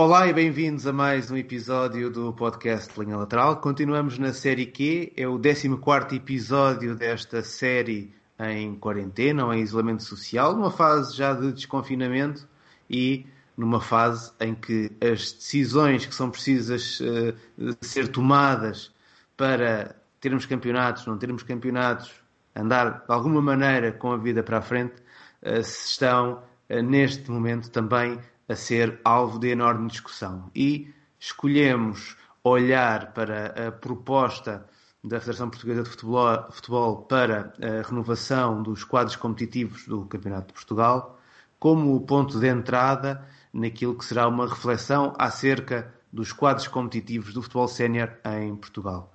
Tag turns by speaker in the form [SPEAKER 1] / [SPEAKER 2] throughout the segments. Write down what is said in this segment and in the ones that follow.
[SPEAKER 1] Olá e bem-vindos a mais um episódio do podcast Linha Lateral. Continuamos na série Q, é o 14 episódio desta série em quarentena ou em isolamento social, numa fase já de desconfinamento e numa fase em que as decisões que são precisas uh, ser tomadas para termos campeonatos, não termos campeonatos, andar de alguma maneira com a vida para a frente, uh, estão uh, neste momento também a ser alvo de enorme discussão. E escolhemos olhar para a proposta da Federação Portuguesa de Futebol, Futebol para a renovação dos quadros competitivos do Campeonato de Portugal como o ponto de entrada naquilo que será uma reflexão acerca dos quadros competitivos do futebol sénior em Portugal.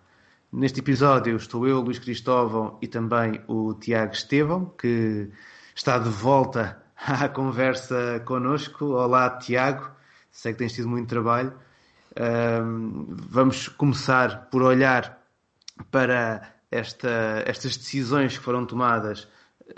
[SPEAKER 1] Neste episódio estou eu, Luís Cristóvão e também o Tiago Estevão, que está de volta à conversa connosco. Olá, Tiago. Sei que tens tido muito trabalho. vamos começar por olhar para esta, estas decisões que foram tomadas,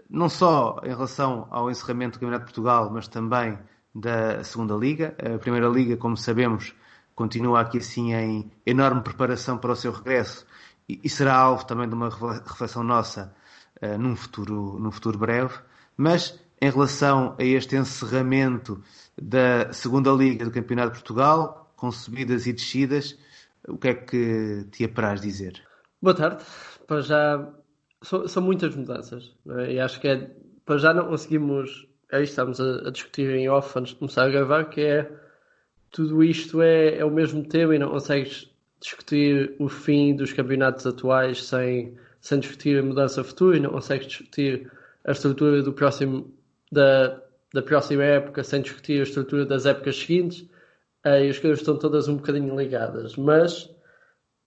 [SPEAKER 1] não só em relação ao encerramento do Campeonato de Portugal, mas também da Segunda Liga. A Primeira Liga, como sabemos, continua aqui assim em enorme preparação para o seu regresso e, e será alvo também de uma reflexão nossa uh, num, futuro, num futuro breve. Mas em relação a este encerramento da Segunda Liga do Campeonato de Portugal, com subidas e descidas, o que é que te apraz dizer?
[SPEAKER 2] Boa tarde. Para já são, são muitas mudanças é? e acho que é, para já não conseguimos. Aí estamos a, a, discutir em off antes de começar a gravar, que é tudo isto é, é o mesmo tema e não consegues discutir o fim dos campeonatos atuais sem, sem discutir a mudança futura e não consegues discutir a estrutura do próximo da, da próxima época sem discutir a estrutura das épocas seguintes uh, e as coisas estão todas um bocadinho ligadas. Mas,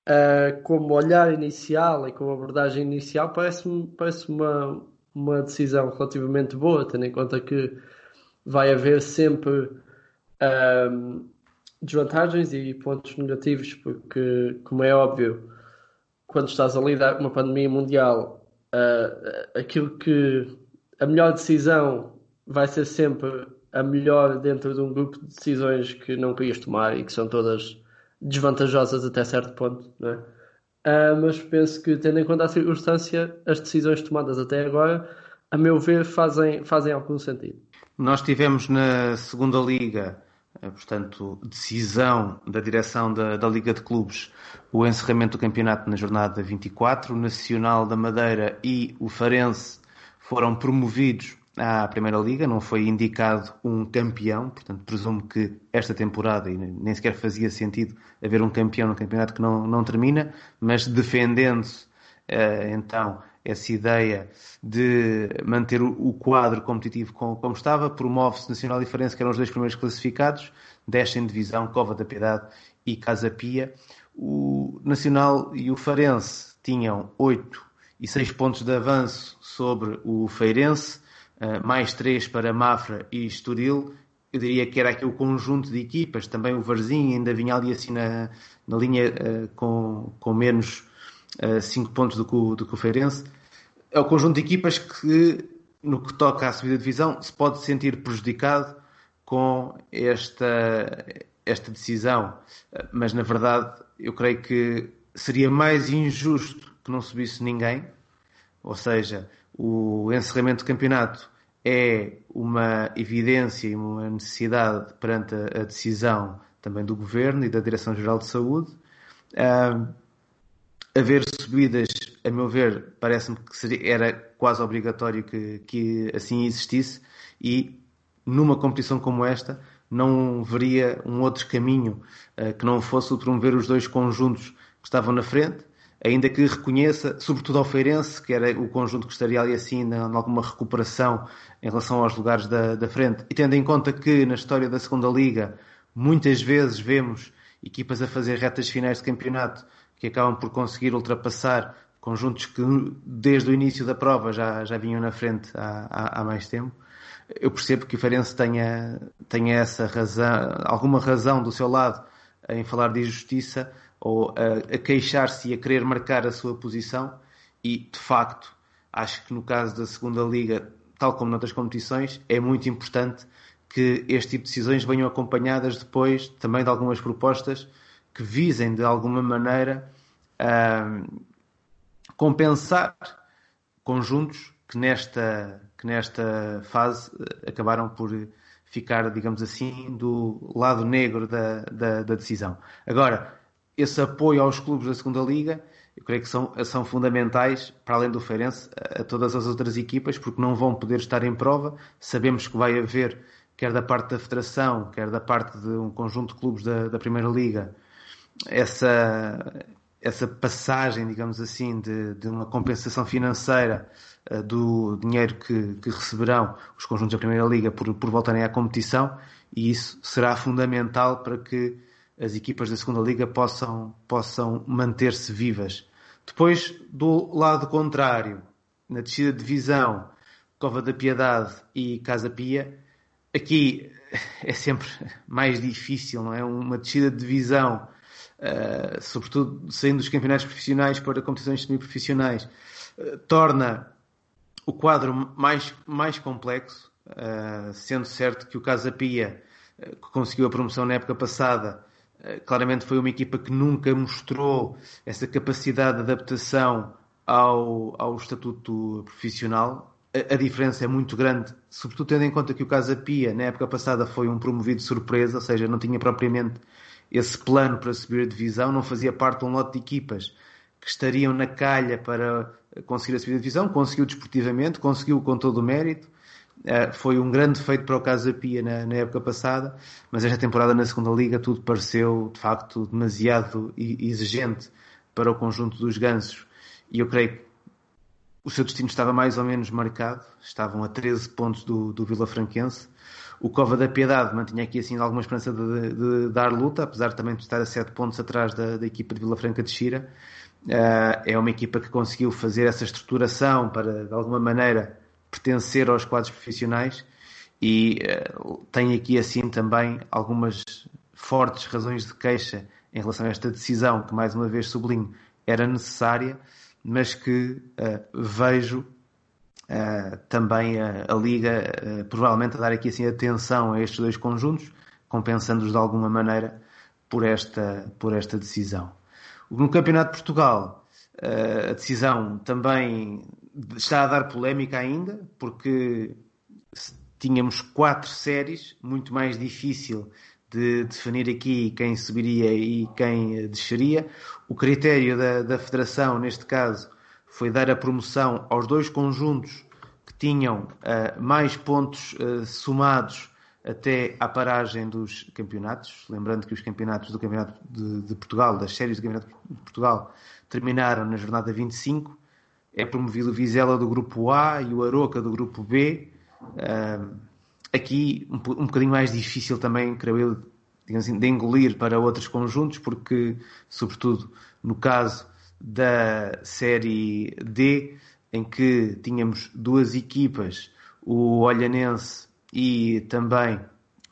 [SPEAKER 2] uh, como olhar inicial e como abordagem inicial, parece-me parece uma, uma decisão relativamente boa, tendo em conta que vai haver sempre uh, desvantagens e pontos negativos, porque, como é óbvio, quando estás a lidar com uma pandemia mundial, uh, aquilo que a melhor decisão vai ser sempre a melhor dentro de um grupo de decisões que não querias tomar e que são todas desvantajosas até certo ponto, não é? Uh, mas penso que, tendo em conta a circunstância, as decisões tomadas até agora, a meu ver, fazem, fazem algum sentido.
[SPEAKER 1] Nós tivemos na segunda liga, eh, portanto, decisão da direção da, da Liga de Clubes, o encerramento do campeonato na jornada 24, o Nacional da Madeira e o Farense foram promovidos à Primeira Liga, não foi indicado um campeão, portanto presumo que esta temporada, e nem sequer fazia sentido haver um campeão no campeonato que não, não termina, mas defendendo-se uh, então essa ideia de manter o, quadro competitivo como, estava, promove-se Nacional Diferença, que eram os dois primeiros classificados, descem divisão Cova da Piedade e Casa Pia. O Nacional e o Farense tinham oito e seis pontos de avanço sobre o Feirense, mais três para Mafra e Estoril. Eu diria que era aqui o conjunto de equipas, também o Varzim ainda vinha ali assim na, na linha uh, com, com menos uh, cinco pontos do que, o, do que o Feirense. É o conjunto de equipas que, no que toca à subida de divisão, se pode sentir prejudicado com esta, esta decisão. Mas, na verdade, eu creio que seria mais injusto que não subisse ninguém, ou seja, o encerramento do campeonato é uma evidência e uma necessidade perante a, decisão também do Governo e da Direção-Geral de Saúde. Uh, haver subidas, a meu ver, parece-me que seria, era quase obrigatório que, que assim existisse e numa competição como esta não veria um outro caminho uh, que não fosse o promover os dois conjuntos que estavam na frente ainda que reconheça, sobretudo ao Feirense, que era o conjunto que estaria ali assim em alguma recuperação em relação aos lugares da, da frente, e tendo em conta que na história da segunda Liga muitas vezes vemos equipas a fazer retas finais de campeonato que acabam por conseguir ultrapassar conjuntos que desde o início da prova já, já vinham na frente há, há, há mais tempo. Eu percebo que o Feirense tenha, tenha essa razão, alguma razão do seu lado em falar de injustiça, ou a, a queixar-se e a querer marcar a sua posição e, de facto, acho que no caso da segunda liga, tal como noutras competições, é muito importante que este tipo de decisões venham acompanhadas depois também de algumas propostas que visem de alguma maneira compensar conjuntos que nesta, que nesta fase acabaram por ficar, digamos assim, do lado negro da, da, da decisão. Agora, esse apoio aos clubes da segunda liga eu creio que são, são fundamentais, para além do Feirense, a, todas as outras equipas, porque não vão poder estar em prova. Sabemos que vai haver, quer da parte da Federação, quer da parte de um conjunto de clubes da, da Primeira Liga, essa, essa passagem, digamos assim, de, de uma compensação financeira uh, do dinheiro que, que, receberão os conjuntos da Primeira Liga por, por voltarem à competição, e isso será fundamental para que as equipas da segunda liga possam, possam manter-se vivas. Depois, do lado contrário, na descida de divisão, Cova da Piedade e Casa Pia, aqui é sempre mais difícil, não é? Uma descida de divisão, uh, sobretudo saindo dos campeonatos profissionais para competições semi-profissionais, uh, torna o quadro mais, mais complexo, uh, sendo certo que o Casa Pia, que conseguiu a promoção na época passada, claramente foi uma equipa que nunca mostrou essa capacidade de adaptação ao, ao estatuto profissional. A, a, diferença é muito grande, sobretudo tendo em conta que o Casa Pia, na época passada, foi um promovido surpresa, ou seja, não tinha propriamente esse plano para subir a divisão, não fazia parte de um lote de equipas que estariam na calha para conseguir a subida de divisão, conseguiu desportivamente, conseguiu com todo o mérito, foi um grande feito para o Casa Pia na, na, época passada, mas esta temporada na segunda liga tudo pareceu de facto demasiado exigente para o conjunto dos gansos e eu creio que o seu destino estava mais ou menos marcado, estavam a 13 pontos do, do Vila Franquense. O Cova da Piedade mantinha aqui assim alguma esperança de, de, de dar luta, apesar também de estar a 7 pontos atrás da, da equipa de Vila Franca de Xira. Uh, é uma equipa que conseguiu fazer essa estruturação para, de alguma maneira, pertencer aos quadros profissionais e uh, tem aqui assim também algumas fortes razões de queixa em relação a esta decisão que mais uma vez sublinho era necessária mas que uh, vejo uh, também a, a Liga provavelmente a dar aqui assim atenção a estes dois conjuntos compensando-os de alguma maneira por esta, por esta decisão. No Campeonato de Portugal a decisão também está a dar polémica ainda, porque tínhamos quatro séries, muito mais difícil de definir aqui quem subiria e quem desceria. O critério da, da Federação, neste caso, foi dar a promoção aos dois conjuntos que tinham uh, mais pontos uh, somados até à paragem dos campeonatos. Lembrando que os campeonatos do Campeonato de, de Portugal, das séries do Campeonato de Portugal, terminaram na jornada 25 é promovido o Vizela do grupo A e o Aroca do grupo B. Aqui um, um bocadinho mais difícil também, creio eu, assim, de engolir para outros conjuntos, porque, sobretudo no caso da Série D, em que tínhamos duas equipas, o Olhanense e também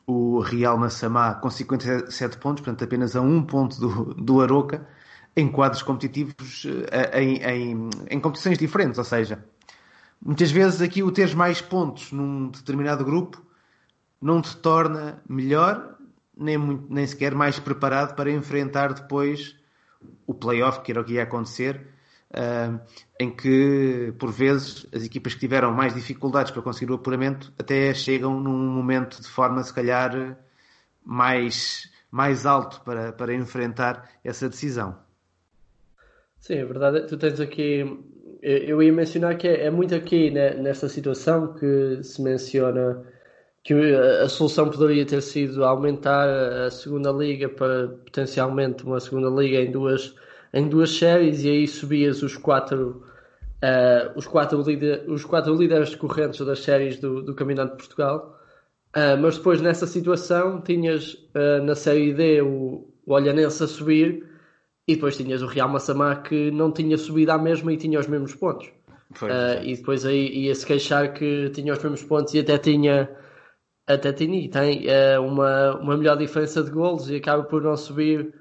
[SPEAKER 1] o Real Massamá, com 57 pontos, portanto apenas a um ponto do, do Aroca, em quadros competitivos eh, em, em, em competições diferentes, ou seja, muitas vezes aqui o teres mais pontos num determinado grupo não te torna melhor nem, muito, nem sequer mais preparado para enfrentar depois o playoff, que era o que ia acontecer, uh, em que, por vezes, as equipas que tiveram mais dificuldades para conseguir o apuramento até chegam num momento de forma, se calhar, mais, mais alto para, para enfrentar essa decisão.
[SPEAKER 2] Sim, é verdade. Tu tens aqui. Eu ia mencionar que é, é muito aqui né, nesta situação que se menciona que a solução poderia ter sido aumentar a segunda liga para potencialmente uma segunda liga em duas, em duas séries e aí subias os quatro, uh, os quatro, líder, os quatro líderes correntes das séries do, do Campeonato de Portugal. Uh, mas depois nessa situação tinhas uh, na série D o, o Olhanense a subir e depois tinhas o Real Massamá que não tinha subido à mesma e tinha os mesmos pontos. Foi, uh, e depois aí ia-se queixar que tinha os mesmos pontos e até tinha até tinha e tem uh, uma, uma melhor diferença de golos e acaba por não subir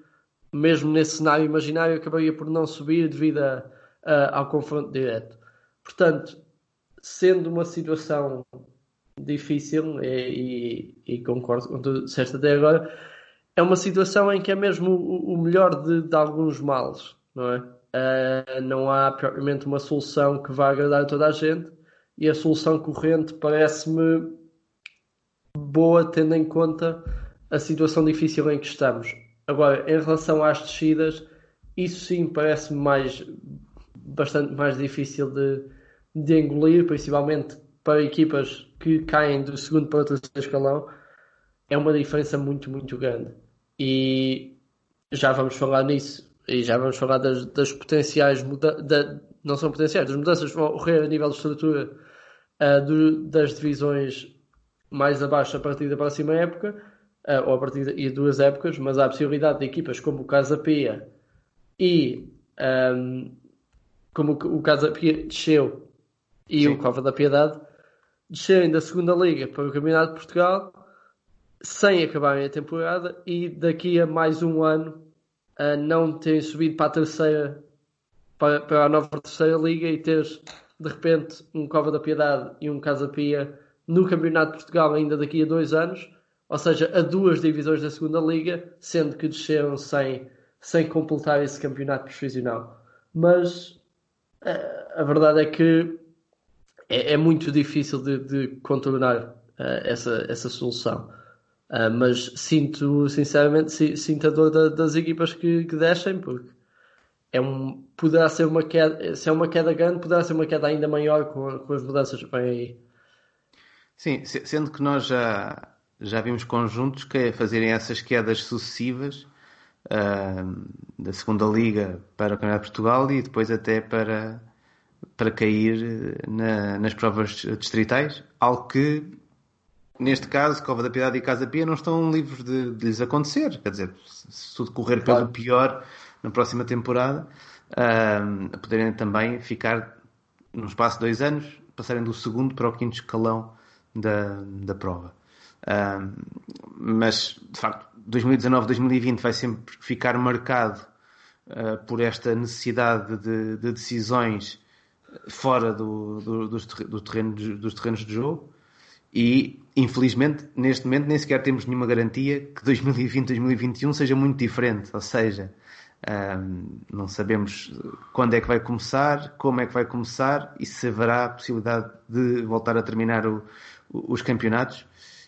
[SPEAKER 2] mesmo nesse cenário imaginário acabaria por não subir devido a, a, ao confronto direto portanto sendo uma situação difícil e, e, e concordo com tudo disseste até agora. É uma situação em que é mesmo o, o melhor de, de, alguns males, não é? Uh, não há propriamente uma solução que vá agradar a toda a gente e a solução corrente parece-me boa tendo em conta a situação difícil em que estamos. Agora, em relação às descidas, isso sim parece-me mais bastante mais difícil de, de engolir, principalmente para equipas que caem do segundo para o terceiro escalão, é uma diferença muito, muito grande. E já vamos falar nisso, e já vamos falar das, das potenciais mudanças, não são potenciais, das mudanças que vão ocorrer a nível de estrutura uh, do, das divisões mais abaixo a partir da próxima época, uh, ou a partir de duas épocas, mas há a possibilidade de equipas como o Casa Pia e um, como o Casa Pia desceu e Sim. o Cova da Piedade descerem da segunda liga para o Campeonato de Portugal sem acabarem a temporada e daqui a mais um ano a não terem subido para a terceira para, para a nova terceira liga e teres de repente um Cova da Piedade e um Casa Pia no Campeonato de Portugal ainda daqui a dois anos, ou seja, a duas divisões da segunda liga, sendo que desceram sem, sem completar esse campeonato profissional. Mas eh, a verdade é que é, é muito difícil de, de contornar uh, essa, essa solução. Uh, mas sinto, sinceramente, sinto a dor da, das equipas que, que descem, porque é um, poderá ser uma queda, se é uma queda grande, poderá ser uma queda ainda maior com, com as mudanças que vêm aí.
[SPEAKER 1] Sim, sendo que nós já, já vimos conjuntos que fazerem essas quedas sucessivas uh, da segunda liga para o Campeonato de Portugal e depois até para, para cair na, nas provas distritais, algo que neste caso, Cova da Piedade e Casa Pia não estão livres de, de lhes acontecer. Quer dizer, se tudo correr claro. pelo pior na próxima temporada, uh, poderem também ficar no espaço de dois anos, passarem do segundo para o quinto escalão da, da prova. Uh, mas, de facto, 2019-2020 vai sempre ficar marcado uh, por esta necessidade de, de decisões fora do, do, dos, do terreno, dos terrenos de jogo e infelizmente neste momento nem sequer temos nenhuma garantia que 2020-2021 seja muito diferente, ou seja, um, não sabemos quando é que vai começar, como é que vai começar e se haverá a possibilidade de voltar a terminar o, os campeonatos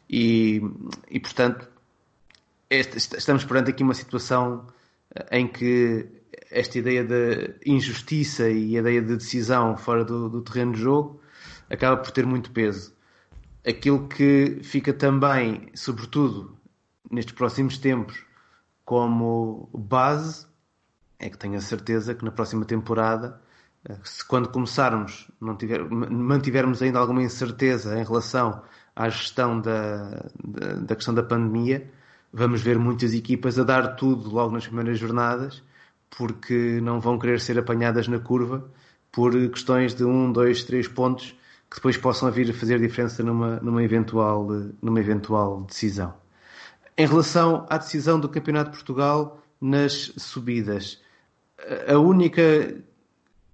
[SPEAKER 1] e, e portanto este, estamos perante aqui uma situação em que esta ideia de injustiça e a ideia de decisão fora do, do terreno de jogo acaba por ter muito peso. Aquilo que fica também, sobretudo nestes próximos tempos, como base é que tenho a certeza que na próxima temporada, se quando começarmos tiver, mantivermos ainda alguma incerteza em relação à gestão da, da, da questão da pandemia, vamos ver muitas equipas a dar tudo logo nas primeiras jornadas porque não vão querer ser apanhadas na curva por questões de um, dois, três pontos que depois possam vir a fazer diferença numa, numa, eventual, numa eventual decisão. Em relação à decisão do Campeonato de Portugal nas subidas, a única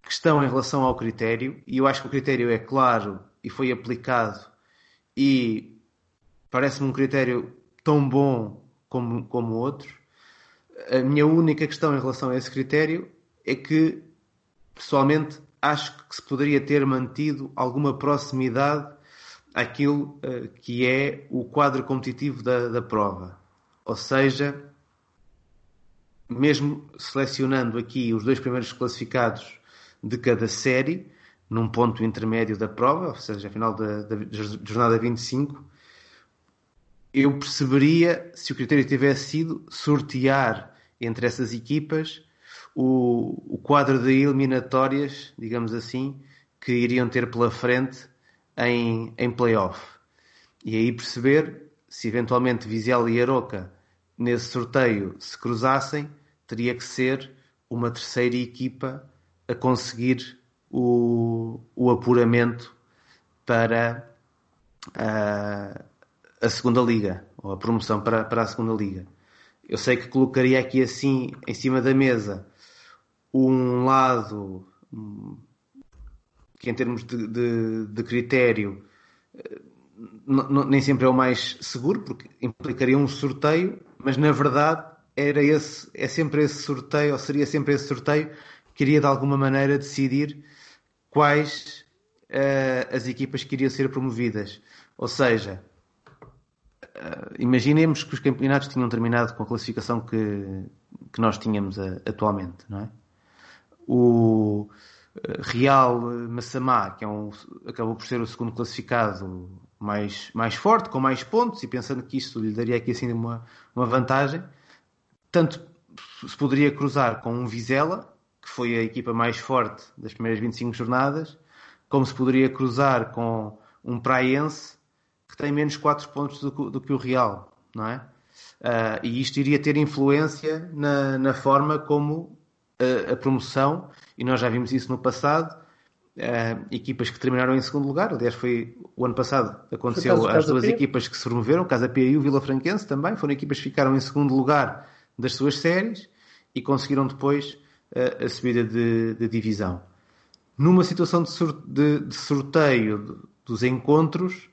[SPEAKER 1] questão em relação ao critério, e eu acho que o critério é claro e foi aplicado, e parece-me um critério tão bom como, como outros, a minha única questão em relação a esse critério é que, pessoalmente, acho que se poderia ter mantido alguma proximidade àquilo uh, que é o quadro competitivo da, da prova. Ou seja, mesmo selecionando aqui os dois primeiros classificados de cada série, num ponto intermédio da prova, ou seja, final da, da jornada 25, eu perceberia, se o critério tivesse sido sortear entre essas equipas o, o quadro de eliminatórias, digamos assim, que iriam ter pela frente em, em playoff. E aí perceber se eventualmente Vizela e Aroca nesse sorteio se cruzassem, teria que ser uma terceira equipa a conseguir o, o apuramento para a, a segunda liga, ou a promoção para, para a segunda liga. Eu sei que colocaria aqui assim em cima da mesa um lado que em termos de, de, de critério nem sempre é o mais seguro, porque implicaria um sorteio, mas na verdade era esse, é sempre esse sorteio, ou seria sempre esse sorteio que iria de alguma maneira decidir quais uh, as equipas que iriam ser promovidas. Ou seja, uh, imaginemos que os campeonatos tinham terminado com a classificação que, que nós tínhamos uh, atualmente, não é? O Real Massamá, que é um, acabou por ser o segundo classificado mais, mais forte, com mais pontos, e pensando que isto lhe daria aqui assim uma, uma vantagem, tanto se poderia cruzar com um Vizela, que foi a equipa mais forte das primeiras 25 jornadas, como se poderia cruzar com um Praense, que tem menos 4 pontos do, do que o Real, não é? Uh, e isto iria ter influência na, na forma como uh, a promoção, e nós já vimos isso no passado, uh, equipas que terminaram em segundo lugar. Aliás, foi o ano passado aconteceu caso, as duas equipas que se promoveram, o Casa Pia e o Vila Franquense também, foram equipas que ficaram em segundo lugar das suas séries e conseguiram depois uh, a subida de, de, divisão. Numa situação de, de, de sorteio dos encontros,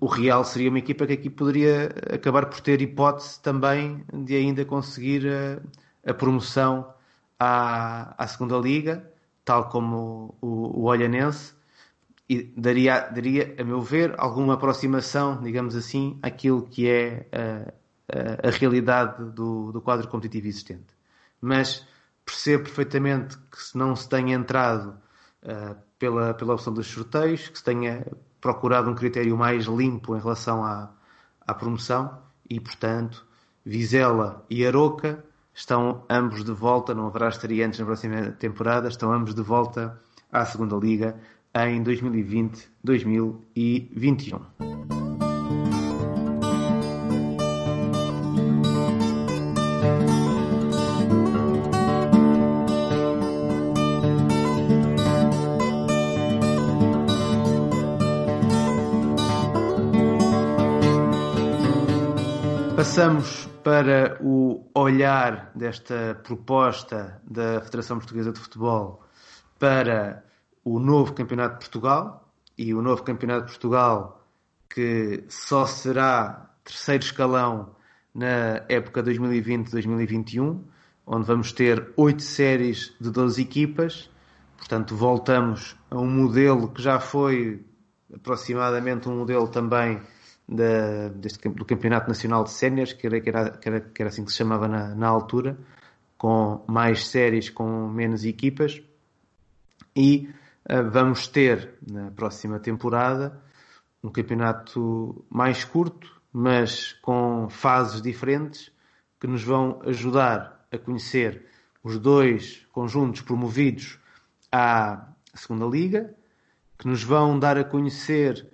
[SPEAKER 1] o Real seria uma equipa que aqui poderia acabar por ter hipótese também de ainda conseguir a, a promoção à, à segunda liga tal como o, o Olhanense, e daria, daria, a meu ver, alguma aproximação, digamos assim, àquilo que é a, a, a realidade do, do quadro competitivo existente. Mas percebo perfeitamente que se não se tenha entrado uh, pela, pela opção dos sorteios, que se tenha procurado um critério mais limpo em relação à, à promoção e, portanto, Vizela e Aroca estão ambos de volta, não haverá estreantes na próxima temporada, estão ambos de volta à segunda liga em 2020-2021. Passamos para o olhar desta proposta da Federação Portuguesa de Futebol para o novo Campeonato de Portugal e o novo Campeonato de Portugal que só será terceiro escalão na época 2020-2021, onde vamos ter oito séries de 12 equipas. Portanto, voltamos a um modelo que já foi aproximadamente um modelo também da, deste, do Campeonato Nacional de Séniores, que, que, era, que, que era assim que se chamava na, na altura, com mais séries, com menos equipas. E uh, vamos ter na próxima temporada um campeonato mais curto, mas com fases diferentes que nos vão ajudar a conhecer os dois conjuntos promovidos à segunda liga, que nos vão dar a conhecer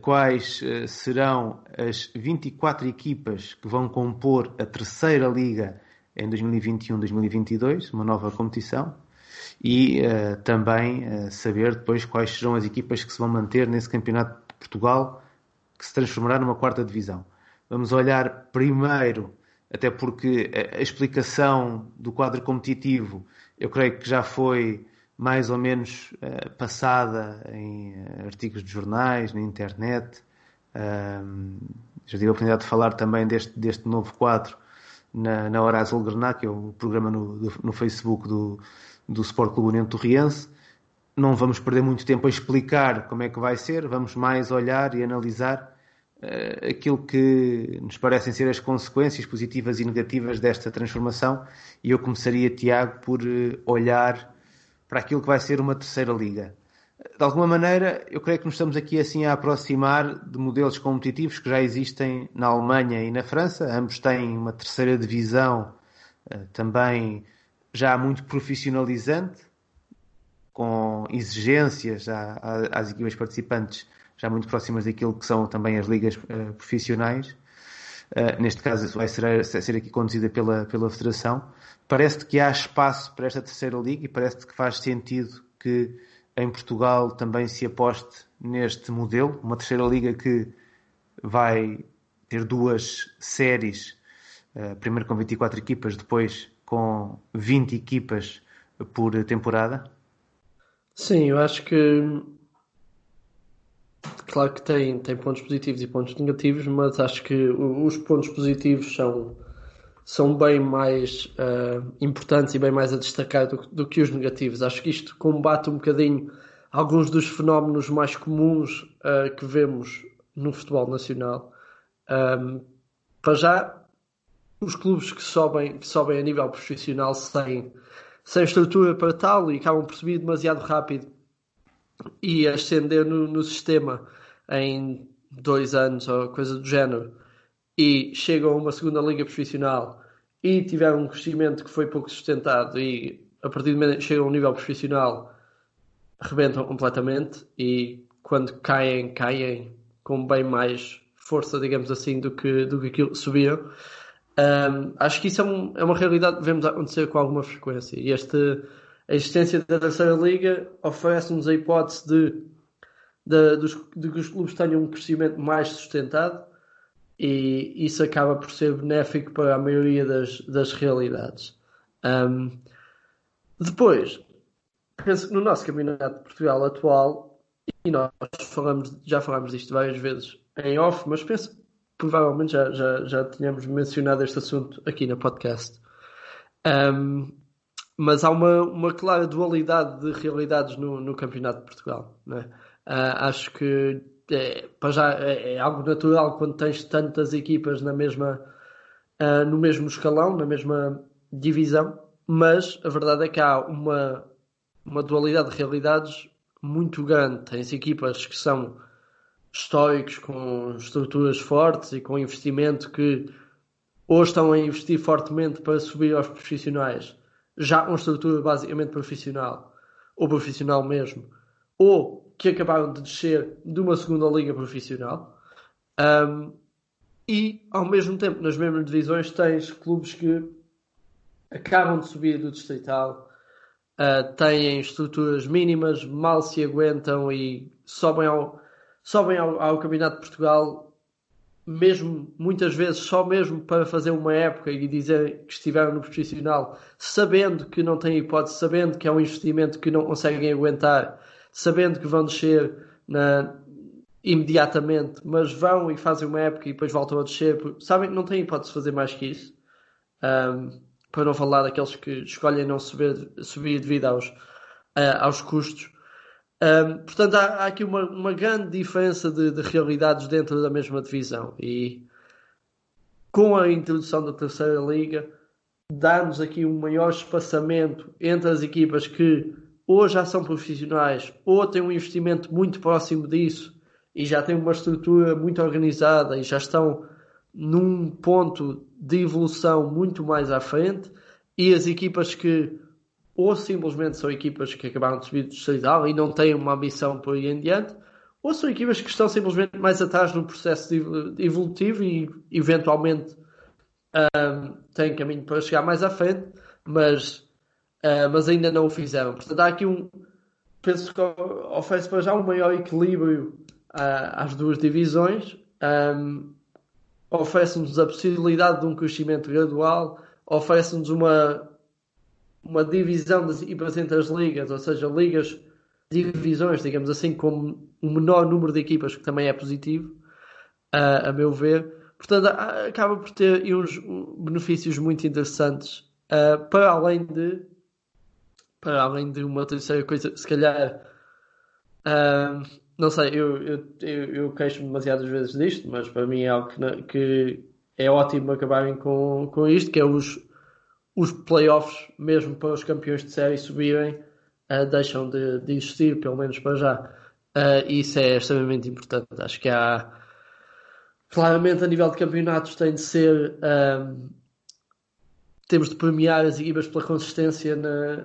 [SPEAKER 1] quais eh, serão as 24 equipas que vão compor a terceira liga em 2021-2022, uma nova competição, e uh, também uh, saber depois quais serão as equipas que se vão manter nesse campeonato de Portugal, que se transformará numa quarta divisão. Vamos olhar primeiro, até porque a, a explicação do quadro competitivo, eu creio que já foi mais ou menos uh, passada em uh, artigos de jornais, na internet. Uh, já tive a oportunidade de falar também deste, deste novo quadro na, na Hora Azul Grená, que é o programa no, do, no Facebook do, do Sport Clube União Torriense. Não vamos perder muito tempo a explicar como é que vai ser, vamos mais olhar e analisar uh, aquilo que nos parecem ser as consequências positivas e negativas desta transformação. E eu começaria, Tiago, por olhar para aquilo que vai ser uma terceira liga. De alguma maneira, eu creio que nos estamos aqui assim a aproximar de modelos competitivos que já existem na Alemanha e na França. Ambos têm uma terceira divisão eh, também já muito profissionalizante, com exigências às equipas participantes já muito próximas daquilo que são também as ligas eh, profissionais. Uh, neste caso vai ser, ser aqui conduzida pela, pela Federação. Parece-te que há espaço para esta terceira liga e parece-te que faz sentido que em Portugal também se aposte neste modelo, uma terceira liga que vai ter duas séries, uh, primeiro com 24 equipas, depois com 20 equipas por temporada?
[SPEAKER 2] Sim, eu acho que claro que tem, tem pontos positivos e pontos negativos, mas acho que os pontos positivos são, são bem mais uh, importantes e bem mais a destacar do, do, que os negativos. Acho que isto combate um bocadinho alguns dos fenómenos mais comuns uh, que vemos no futebol nacional. Um, para já, os clubes que sobem, que sobem a nível profissional sem, sem estrutura para tal e acabam por subir demasiado rápido e ascender no, no sistema em dois anos ou coisa do género e chegam a uma segunda liga profissional e tiveram um crescimento que foi pouco sustentado e a partir do momento que chegam a um nível profissional rebentam completamente e quando caem, caem com bem mais força, digamos assim, do que, do que aquilo que subiram. Um, acho que isso é, um, é, uma realidade que vemos acontecer com alguma frequência. E este, a existência da terceira liga oferece-nos a hipótese de, de, de, de, que os clubes tenham um crescimento mais sustentado e isso acaba por ser benéfico para a maioria das, das realidades. Um, depois, penso que no nosso campeonato de Portugal atual, e nós falamos, já falámos disto várias vezes em off, mas penso que provavelmente já, já, já tínhamos mencionado este assunto aqui no podcast. Um, mas há uma, uma clara dualidade de realidades no, no Campeonato de Portugal. Né? Uh, acho que é, para já é, é, algo natural quando tens tantas equipas na mesma, uh, no mesmo escalão, na mesma divisão, mas a verdade é que há uma, uma dualidade de realidades muito grande. Tens equipas que são históricos, com estruturas fortes e com investimento que ou estão a investir fortemente para subir aos profissionais já uma estrutura basicamente profissional, ou profissional mesmo, ou que acabaram de descer de uma segunda liga profissional. Um, e, ao mesmo tempo, nas mesmas divisões, tens clubes que acabam de subir do distrital, uh, têm estruturas mínimas, mal se aguentam e sobem ao, sobem ao, ao Campeonato de Portugal mesmo muitas vezes só mesmo para fazer uma época e dizer que estiveram no profissional, sabendo que não têm hipótese, sabendo que é um investimento que não conseguem aguentar, sabendo que vão descer na, imediatamente, mas vão e fazem uma época e depois voltam a descer, sabem que não têm hipótese de fazer mais que isso. Um, para não falar daqueles que escolhem não subir, subir devido aos, uh, aos custos. Um, portanto, há, há, aqui uma, uma grande diferença de, de, realidades dentro da mesma divisão. E com a introdução da terceira liga dá-nos aqui um maior espaçamento entre as equipas que ou já são profissionais ou têm um investimento muito próximo disso e já têm uma estrutura muito organizada e já estão num ponto de evolução muito mais à frente. E as equipas que ou simplesmente são equipas que acabaram de subir do distrital e não têm uma ambição por aí em diante, ou são equipas que estão simplesmente mais atrás no processo evolutivo e eventualmente um, têm caminho para chegar mais à frente, mas, uh, mas ainda não o fizeram. Portanto, há aqui um. Penso que oferece para já um maior equilíbrio uh, às duas divisões, um, oferece-nos a possibilidade de um crescimento gradual, oferece-nos uma uma divisão das equipas entre as ligas, ou seja, ligas, divisões, digamos assim, com um menor número de equipas, que também é positivo, uh, a meu ver. Portanto, acaba por ter uns benefícios muito interessantes, uh, para além de para além de uma terceira coisa, se calhar uh, não sei, eu, eu, eu, eu queixo demasiadas vezes disto, mas para mim é algo que, que é ótimo acabarem com, com isto, que é os, os playoffs, mesmo para os campeões de série subirem, uh, deixam de, de, existir, pelo menos para já. Uh, isso é extremamente importante. Acho que há. Claramente, a nível de campeonatos, tem de ser. Um, temos de premiar as equipas pela consistência na,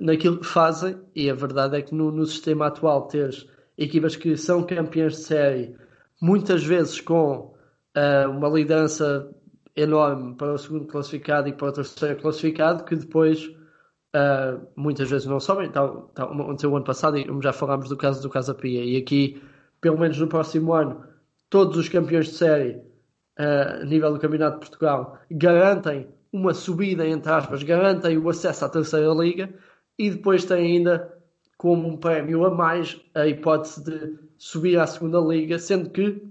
[SPEAKER 2] naquilo que fazem, e a verdade é que no, no sistema atual, teres equipas que são campeãs de série, muitas vezes com uh, uma liderança enorme para o segundo classificado e para o terceiro classificado, que depois uh, muitas vezes não sobem. Tal, tal, aconteceu o ano passado e já falámos do caso do Casa Pia. E aqui, pelo menos no próximo ano, todos os campeões de série uh, a nível do Campeonato de Portugal garantem uma subida, entre aspas, garantem o acesso à terceira liga e depois tem ainda como um prémio a mais a hipótese de subir à segunda liga, sendo que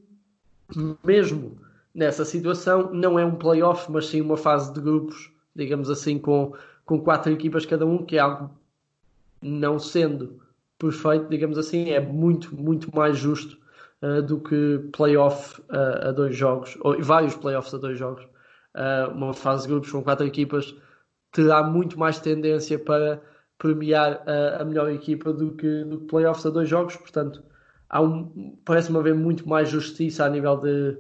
[SPEAKER 2] mesmo nessa situação não é um playoff, mas sim uma fase de grupos, digamos assim, com, com quatro equipas cada um, que é algo não sendo perfeito, digamos assim, é muito, muito mais justo uh, do que playoff uh, a dois jogos, ou vários playoffs a dois jogos. Uh, uma fase de grupos com quatro equipas terá muito mais tendência para premiar a, melhor equipa do que, do playoffs a dois jogos, portanto, um, parece-me haver muito mais justiça a nível de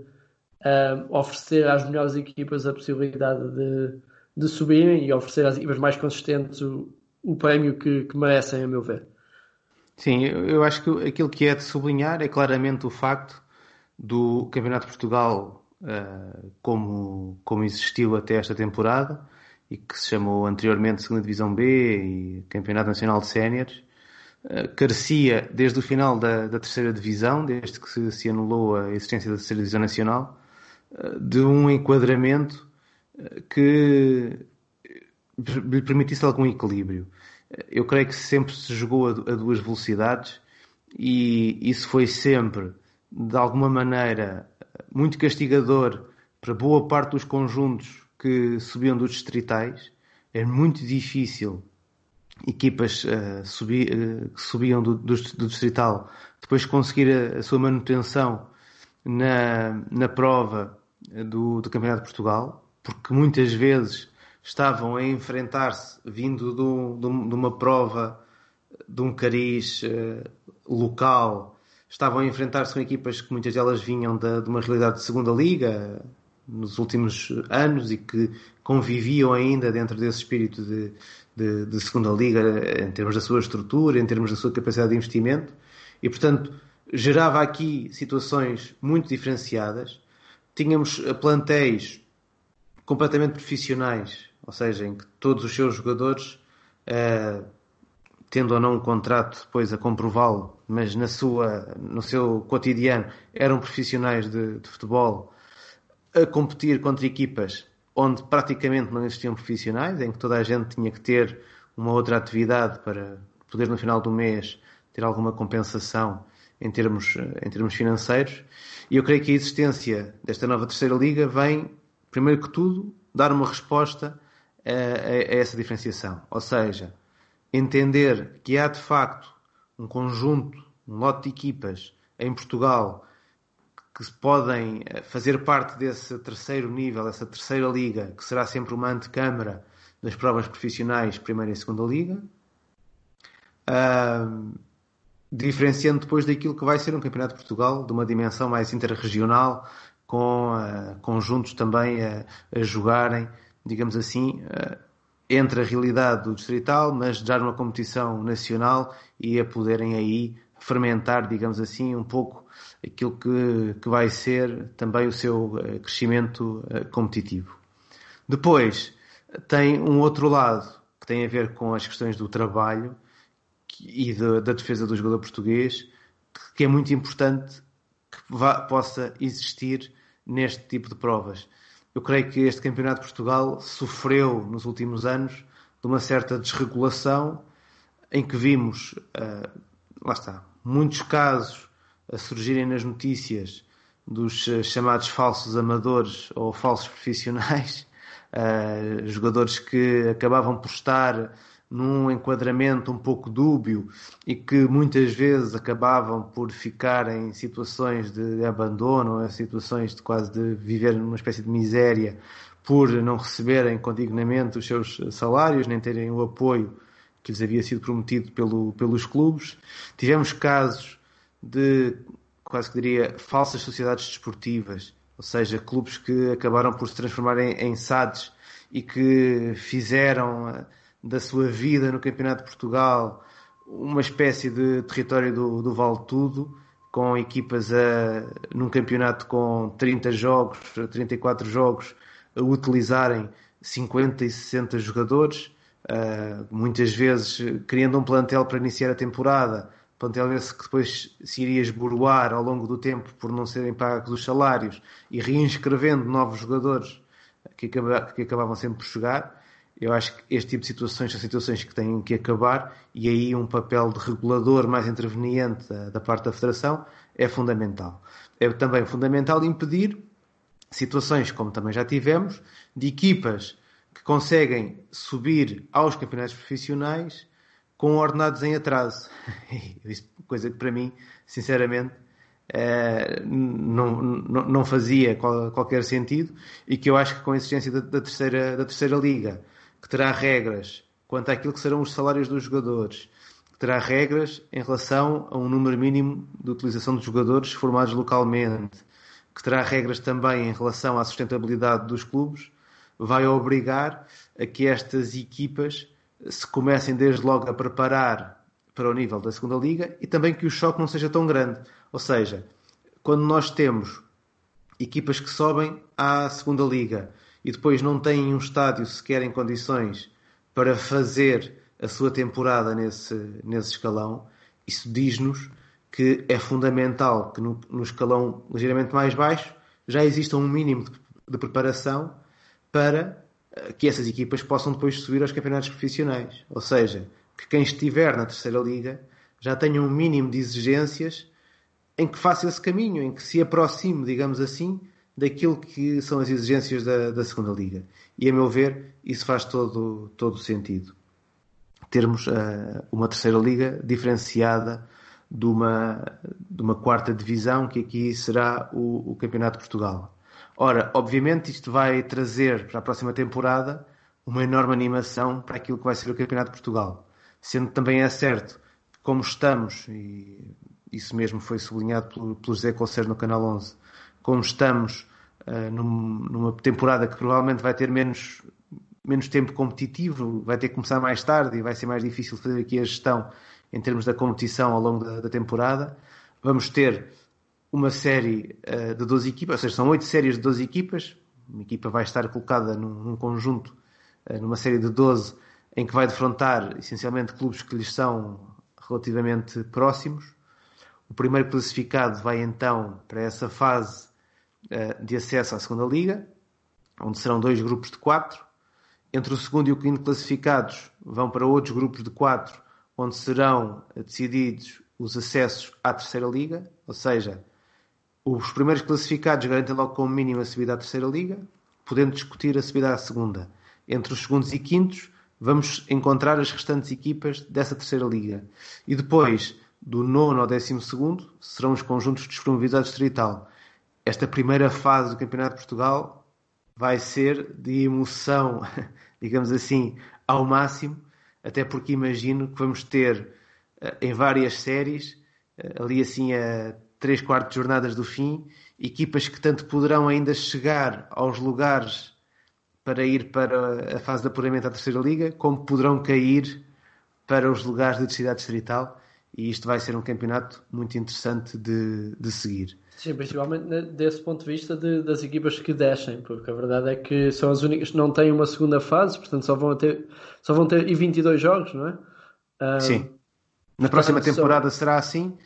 [SPEAKER 2] oferecer às melhores equipas a possibilidade de, de subirem e oferecer às equipas mais consistentes o, o prémio que, que merecem, a meu ver.
[SPEAKER 1] Sim, eu acho que aquilo que é de sublinhar é claramente o facto do Campeonato de Portugal uh, como, como existiu até esta temporada e que se chamou anteriormente Segunda Divisão B e Campeonato Nacional de Séniores, uh, carecia desde o final da, da terceira divisão, desde que se, se, anulou a existência da terceira divisão nacional, uh, de um enquadramento que lhe permitisse algum equilíbrio eu creio que sempre se jogou a, duas velocidades e isso foi sempre, de alguma maneira, muito castigador para boa parte dos conjuntos que subiam dos distritais. É muito difícil equipas uh, subi, uh, que subiam do, do, do, distrital depois conseguir a, a, sua manutenção na, na prova do, do Campeonato de Portugal, porque muitas vezes estavam a enfrentar-se vindo de, um, de, uma prova de um cariz uh, local, estavam a enfrentar-se com equipas que muitas delas vinham de, de uma realidade de segunda liga nos últimos anos e que conviviam ainda dentro desse espírito de, de, de, segunda liga em termos da sua estrutura, em termos da sua capacidade de investimento e, portanto, gerava aqui situações muito diferenciadas. Tínhamos plantéis completamente profissionais ou seja, em que todos os seus jogadores, uh, tendo ou não um contrato depois a comprová-lo, mas na sua, no seu cotidiano eram profissionais de, de futebol a competir contra equipas onde praticamente não existiam profissionais, em que toda a gente tinha que ter uma outra atividade para poder no final do mês ter alguma compensação em termos, em termos financeiros. E eu creio que a existência desta nova terceira liga vem, primeiro que tudo, dar uma resposta a, a, essa diferenciação. Ou seja, entender que há de facto um conjunto, um lote de equipas em Portugal que podem eh, fazer parte desse terceiro nível, essa terceira liga, que será sempre uma antecâmara das provas profissionais, primeira e segunda liga, uh, diferenciando depois daquilo que vai ser um campeonato de Portugal, de uma dimensão mais interregional, com uh, conjuntos também a, a jogarem digamos assim, eh, entre a realidade do distrital, mas dar uma competição nacional e a poderem aí fermentar, digamos assim, um pouco aquilo que, que vai ser também o seu eh, crescimento competitivo. Depois, tem um outro lado que tem a ver com as questões do trabalho e da defesa do jogador português, que é muito importante que vá, possa existir neste tipo de provas. Eu creio que este Campeonato de Portugal sofreu nos últimos anos de uma certa desregulação em que vimos, uh, lá está, muitos casos a surgirem nas notícias dos uh, chamados falsos amadores ou falsos profissionais, uh, jogadores que acabavam por estar num enquadramento um pouco dúbio e que muitas vezes acabavam por ficar em situações de abandono, em situações de quase de viver numa espécie de miséria por não receberem condignamente os seus salários, nem terem o apoio que lhes havia sido prometido pelo, pelos clubes. Tivemos casos de, quase que diria, falsas sociedades desportivas, ou seja, clubes que acabaram por se transformar em, SADs e que fizeram da sua vida no Campeonato de Portugal uma espécie de território do, do Vale Tudo, com equipas a, num campeonato com 30 jogos, 34 jogos, a utilizarem 50 e 60 jogadores, uh, muitas vezes criando um plantel para iniciar a temporada, plantel esse que depois se iria esboroar ao longo do tempo por não serem pagos os salários e reinscrevendo novos jogadores que, acaba, que acabavam sempre por chegar Eu acho que este tipo de situações são situações que têm que acabar e aí um papel de regulador mais interveniente da, da parte da Federação é fundamental. É também fundamental impedir situações, como também já tivemos, de equipas que conseguem subir aos campeonatos profissionais com ordenados em atraso. Coisa que para mim, sinceramente, eh, não, não, fazia qualquer sentido e que eu acho que com a existência da, terceira, da terceira liga, que terá regras quanto àquilo que serão os salários dos jogadores, que terá regras em relação a um número mínimo de utilização de jogadores formados localmente, que terá regras também em relação à sustentabilidade dos clubes, vai obrigar a que estas equipas se comecem desde logo a preparar para o nível da segunda liga e também que o choque não seja tão grande. Ou seja, quando nós temos equipas que sobem à segunda liga e depois não têm um estádio sequer em condições para fazer a sua temporada nesse, nesse escalão, isso diz-nos que é fundamental que no, no, escalão ligeiramente mais baixo já exista um mínimo de, de preparação para eh, que essas equipas possam depois subir aos campeonatos profissionais. Ou seja, que quem estiver na terceira liga já tenha um mínimo de exigências em que faça esse caminho, em que se aproxime, digamos assim, daquilo que são as exigências da, da segunda liga. E a meu ver, isso faz todo todo sentido. Termos uh, uma terceira liga diferenciada de uma, de uma quarta divisão, que aqui será o, o Campeonato de Portugal. Ora, obviamente isto vai trazer para a próxima temporada uma enorme animação para aquilo que vai ser o Campeonato de Portugal. Sendo também é certo, como estamos, e isso mesmo foi sublinhado pelo, José Concer no Canal 11, como estamos uh, num, numa temporada que provavelmente vai ter menos, menos tempo competitivo, vai ter que começar mais tarde e vai ser mais difícil fazer aqui a gestão em termos da competição ao longo da, da temporada. Vamos ter uma série uh, de 12 equipas, ou seja, são 8 séries de 12 equipas. Uma equipa vai estar colocada num, num conjunto, uh, numa série de 12, em que vai defrontar essencialmente clubes que lhes são relativamente próximos. O primeiro classificado vai então para essa fase de acesso à segunda liga, onde serão dois grupos de quatro. Entre o segundo e o quinto classificados vão para outros grupos de quatro, onde serão decididos os acessos à terceira liga, ou seja, os primeiros classificados garantem logo como mínimo a subida à terceira liga, podendo discutir a subida à segunda. Entre os segundos e quintos, vamos encontrar as restantes equipas dessa terceira liga. E depois, do nono ao décimo segundo, serão os conjuntos despromovidos à distrital. Esta primeira fase do Campeonato de Portugal vai ser de emoção, digamos assim, ao máximo, até porque imagino que vamos ter eh, em várias séries, eh, ali assim a três quartos jornadas do fim, equipas que tanto poderão ainda chegar aos lugares para ir para a fase de apuramento à terceira liga, como poderão cair para os lugares de descida distrital e isto vai ser um campeonato muito interessante de, de seguir.
[SPEAKER 2] Sim, principalmente desse ponto de vista de, das equipas que descem, porque a verdade é que são as únicas que não têm uma segunda fase, portanto só vão ter, só vão ter e 22 jogos, não é?
[SPEAKER 1] Uh, Sim. Na próxima temporada será assim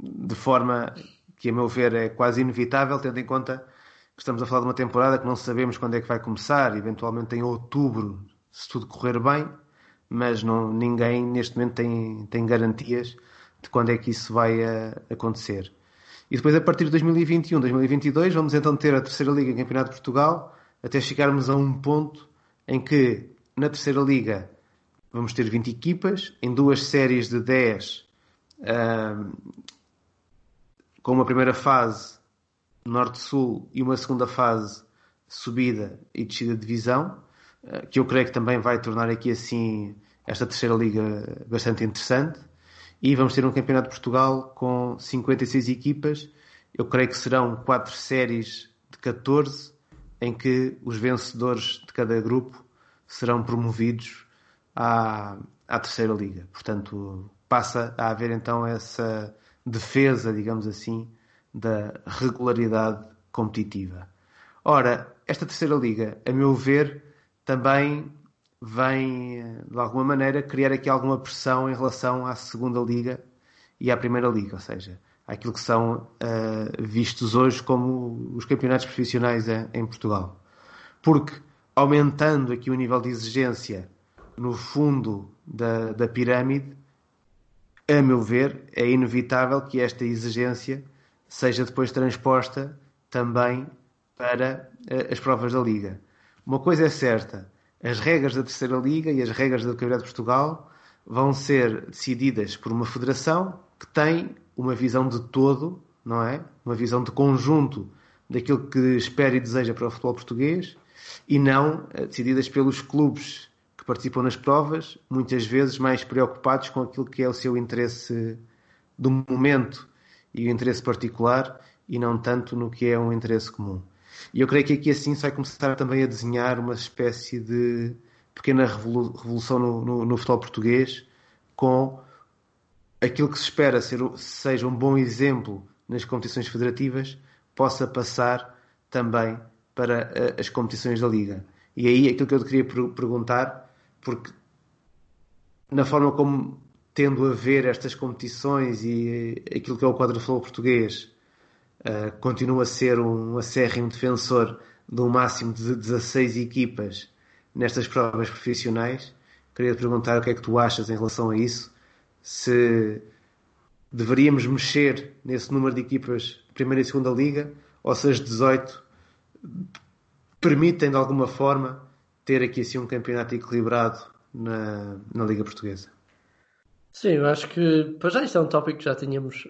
[SPEAKER 1] de forma que, a meu ver, é quase inevitável, tendo em conta que estamos a falar de uma temporada que não sabemos quando é que vai começar, eventualmente em outubro, se tudo correr bem, mas não, ninguém neste momento tem, tem garantias de quando é que isso vai uh, acontecer. E depois, a partir de 2021, 2022, vamos então ter a terceira Liga em Campeonato de Portugal, até chegarmos a um ponto em que na terceira Liga vamos ter 20 equipas, em duas séries de 10 com uma primeira fase norte-sul e uma segunda fase subida e descida de divisão, uh, que eu creio que também vai tornar aqui assim esta terceira liga bastante interessante. E vamos ter um campeonato de Portugal com 56 equipas. Eu creio que serão quatro séries de 14 em que os vencedores de cada grupo serão promovidos à, à terceira liga. Portanto, passa a haver então essa defesa, digamos assim, da regularidade competitiva. Ora, esta terceira liga, a meu ver, também vem, de alguma maneira, criar aqui alguma pressão em relação à segunda liga e à primeira liga, ou seja, aquilo que são uh, vistos hoje como os campeonatos profissionais em, Portugal. Porque, aumentando aqui o nível de exigência no fundo da, da pirâmide, a meu ver, é inevitável que esta exigência seja depois transposta também para uh, as provas da Liga. Uma coisa é certa, as regras da Terceira Liga e as regras do Campeonato de Portugal vão ser decididas por uma federação que tem uma visão de todo, não é? Uma visão de conjunto daquilo que espera e deseja para o futebol português e não uh, decididas pelos clubes que participam nas provas, muitas vezes mais preocupados com aquilo que é o seu interesse do momento e o interesse particular e não tanto no que é um interesse comum. E eu creio que aqui assim se vai começar também a desenhar uma espécie de pequena revolução no, no, no futebol português com aquilo que se espera ser, seja um bom exemplo nas competições federativas possa passar também para eh, as competições da Liga. E aí aquilo que eu te queria perguntar porque na forma como tendo a ver estas competições e aquilo que é o quadro de futebol português uh, continua a ser um acérrimo defensor de um máximo de 16 equipas nestas provas profissionais. Queria te perguntar o que é que tu achas em relação a isso. Se deveríamos mexer nesse número de equipas primeira e segunda liga ou se as 18 permitem de alguma forma ter aqui assim um campeonato equilibrado na, na Liga Portuguesa.
[SPEAKER 2] Sim, eu acho que para já isto é um tópico que já tínhamos